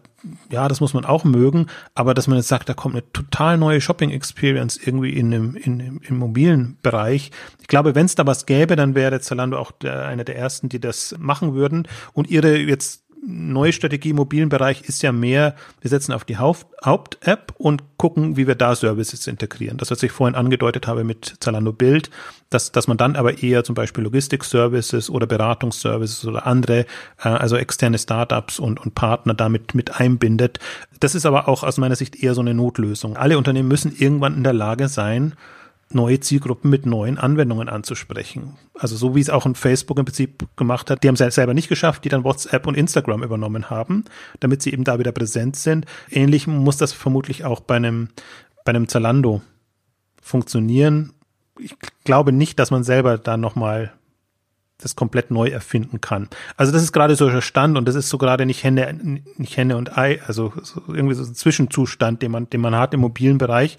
S2: ja, das muss man auch mögen, aber dass man jetzt sagt, da kommt eine total neue Shopping-Experience irgendwie in dem, in, im, im mobilen Bereich. Ich glaube, wenn es da was gäbe, dann wäre Zalando auch der, einer der ersten, die das machen würden. Und ihre jetzt neue Strategie im mobilen Bereich ist ja mehr, wir setzen auf die Haupt-App und gucken, wie wir da Services integrieren. Das, was ich vorhin angedeutet habe mit Zalando Bild, dass, dass man dann aber eher zum Beispiel Logistik-Services oder Beratungsservices oder andere, äh, also externe Startups und, und Partner damit mit einbindet. Das ist aber auch aus meiner Sicht eher so eine Notlösung. Alle Unternehmen müssen irgendwann in der Lage sein, neue Zielgruppen mit neuen Anwendungen anzusprechen. Also so wie es auch ein Facebook im Prinzip gemacht hat. Die haben es selber nicht geschafft, die dann WhatsApp und Instagram übernommen haben, damit sie eben da wieder präsent sind. Ähnlich muss das vermutlich auch bei einem, bei einem Zalando funktionieren. Ich glaube nicht, dass man selber da nochmal das komplett neu erfinden kann. Also das ist gerade so der Stand und das ist so gerade nicht Henne, nicht Henne und Ei, also so irgendwie so ein Zwischenzustand, den man, den man hat im mobilen Bereich.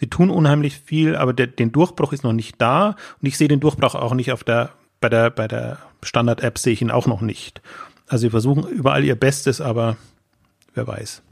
S2: Sie tun unheimlich viel, aber der, den Durchbruch ist noch nicht da und ich sehe den Durchbruch auch nicht auf der, bei der, bei der Standard-App sehe ich ihn auch noch nicht. Also sie versuchen überall ihr Bestes, aber wer weiß.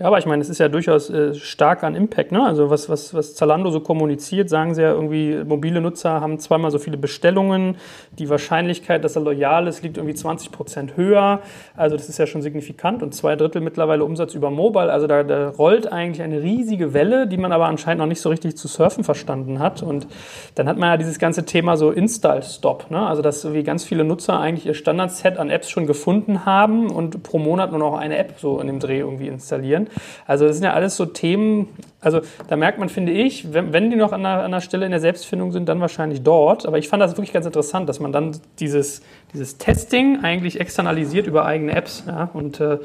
S1: Ja, aber ich meine, es ist ja durchaus äh, stark an Impact. Ne? Also was, was, was Zalando so kommuniziert, sagen sie ja irgendwie, mobile Nutzer haben zweimal so viele Bestellungen. Die Wahrscheinlichkeit, dass er loyal ist, liegt irgendwie 20 Prozent höher. Also das ist ja schon signifikant. Und zwei Drittel mittlerweile Umsatz über Mobile. Also da, da rollt eigentlich eine riesige Welle, die man aber anscheinend noch nicht so richtig zu surfen verstanden hat. Und dann hat man ja dieses ganze Thema so Install-Stop. Ne? Also dass wie ganz viele Nutzer eigentlich ihr Standard-Set an Apps schon gefunden haben und pro Monat nur noch eine App so in dem Dreh irgendwie installieren. Also das sind ja alles so Themen, also da merkt man, finde ich, wenn, wenn die noch an einer, an einer Stelle in der Selbstfindung sind, dann wahrscheinlich dort. Aber ich fand das wirklich ganz interessant, dass man dann dieses dieses Testing eigentlich externalisiert über eigene Apps. Ja? Und äh,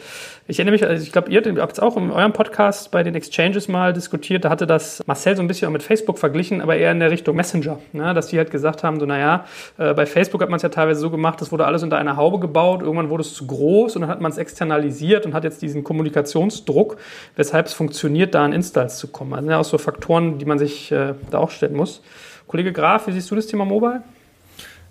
S1: ich erinnere mich, also ich glaube, ihr habt es auch in eurem Podcast bei den Exchanges mal diskutiert, da hatte das Marcel so ein bisschen auch mit Facebook verglichen, aber eher in der Richtung Messenger. Ne? Dass die halt gesagt haben, so naja, äh, bei Facebook hat man es ja teilweise so gemacht, das wurde alles unter einer Haube gebaut, irgendwann wurde es zu groß und dann hat man es externalisiert und hat jetzt diesen Kommunikationsdruck, weshalb es funktioniert, da an Installs zu kommen. Also ja auch so Faktoren, die man sich äh, da auch stellen muss. Kollege Graf, wie siehst du das Thema Mobile?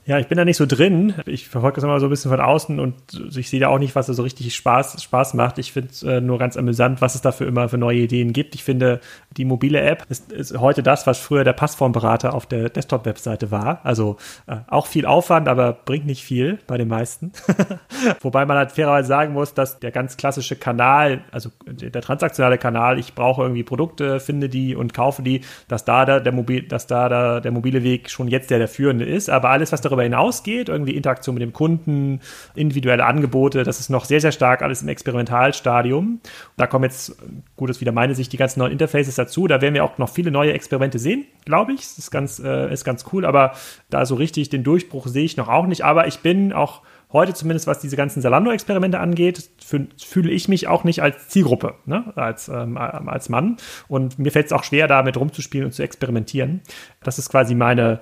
S3: Ja, ich bin da nicht so drin. Ich verfolge das immer so ein bisschen von außen und ich sehe da auch nicht, was da so richtig Spaß, Spaß macht. Ich finde es äh, nur ganz amüsant, was es dafür immer für neue Ideen gibt. Ich finde, die mobile App ist, ist heute das, was früher der Passformberater auf der Desktop-Webseite war. Also äh, auch viel Aufwand, aber bringt nicht viel bei den meisten. Wobei man halt fairerweise sagen muss, dass der ganz klassische Kanal, also der transaktionale Kanal, ich brauche irgendwie Produkte, finde die und kaufe die, dass da der, der, Mobil, dass da der, der mobile Weg schon jetzt der, der führende ist. Aber alles, was darüber darüber hinausgeht, irgendwie Interaktion mit dem Kunden, individuelle Angebote, das ist noch sehr, sehr stark alles im Experimentalstadium. Da kommen jetzt, gut, das ist wieder meine Sicht, die ganzen neuen Interfaces dazu. Da werden wir auch noch viele neue Experimente sehen, glaube ich. Das ist ganz, äh, ist ganz cool, aber da so richtig den Durchbruch sehe ich noch auch nicht. Aber ich bin auch heute zumindest, was diese ganzen Salando-Experimente angeht, fühle ich mich auch nicht als Zielgruppe, ne? als, ähm, als Mann. Und mir fällt es auch schwer, damit rumzuspielen und zu experimentieren. Das ist quasi meine,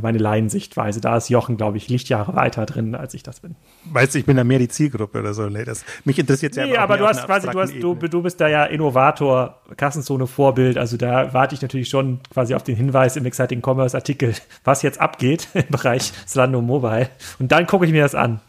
S3: meine Laiensichtweise. Da ist Jochen, glaube ich, Lichtjahre weiter drin, als ich das bin.
S2: Weißt du, ich bin da mehr die Zielgruppe oder so. Nee, das, mich interessiert ja
S3: Nee, aber du hast quasi, du, hast, du, du bist da ja Innovator, Kassenzone Vorbild. Also da warte ich natürlich schon quasi auf den Hinweis im Exciting Commerce Artikel, was jetzt abgeht im Bereich Slando Mobile. Und dann gucke ich mir das an.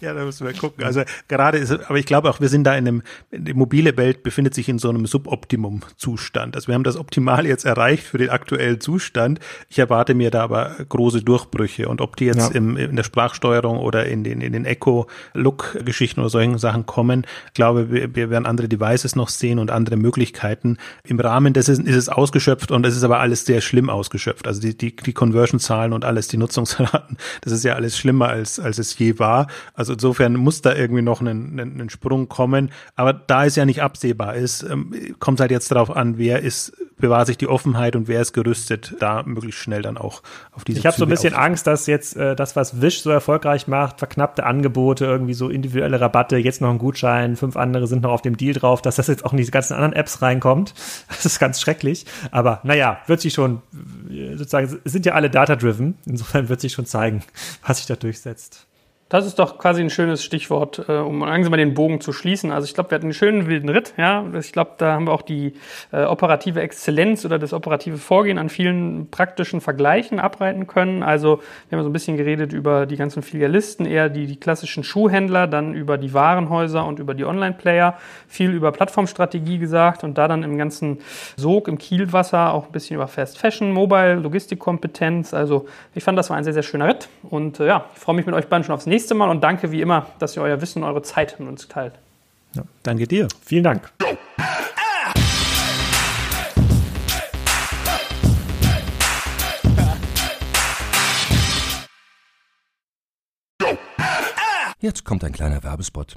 S2: Ja, da müssen wir gucken. Also gerade ist, aber ich glaube auch, wir sind da in einem, die mobile Welt befindet sich in so einem Suboptimum-Zustand. Also wir haben das Optimale jetzt erreicht für den aktuellen Zustand. Ich erwarte mir da aber große Durchbrüche und ob die jetzt ja. im, in der Sprachsteuerung oder in den, in den Echo-Look-Geschichten oder solchen Sachen kommen, glaube, wir, wir werden andere Devices noch sehen und andere Möglichkeiten. Im Rahmen dessen ist es ausgeschöpft und es ist aber alles sehr schlimm ausgeschöpft. Also die, die, die Conversion-Zahlen und alles, die Nutzungsraten, das ist ja alles schlimmer als, als es je war. Also insofern muss da irgendwie noch ein, ein, ein Sprung kommen. Aber da es ja nicht absehbar ist, ähm, kommt halt jetzt darauf an, wer ist, bewahrt sich die Offenheit und wer ist gerüstet, da möglichst schnell dann auch auf diese
S3: Ich habe so ein bisschen Angst, dass jetzt äh, das, was Wish so erfolgreich macht, verknappte Angebote, irgendwie so individuelle Rabatte, jetzt noch ein Gutschein, fünf andere sind noch auf dem Deal drauf, dass das jetzt auch in diese ganzen anderen Apps reinkommt. Das ist ganz schrecklich. Aber naja, wird sich schon, äh, sozusagen, sind ja alle data-driven. Insofern wird sich schon zeigen, was sich da durchsetzt.
S1: Das ist doch quasi ein schönes Stichwort, äh, um langsam mal den Bogen zu schließen. Also ich glaube, wir hatten einen schönen wilden Ritt. Ja, ich glaube, da haben wir auch die äh, operative Exzellenz oder das operative Vorgehen an vielen praktischen Vergleichen abreiten können. Also wir haben so ein bisschen geredet über die ganzen Filialisten, eher die, die klassischen Schuhhändler, dann über die Warenhäuser und über die Online-Player, viel über Plattformstrategie gesagt und da dann im ganzen Sog, im Kielwasser auch ein bisschen über Fast Fashion, Mobile, Logistikkompetenz. Also ich fand, das war ein sehr, sehr schöner Ritt und äh, ja, ich freue mich mit euch beiden schon aufs nächste nächste Mal und danke wie immer, dass ihr euer Wissen und eure Zeit mit uns teilt.
S3: Ja, danke dir. Vielen Dank.
S4: Jetzt kommt ein kleiner Werbespot.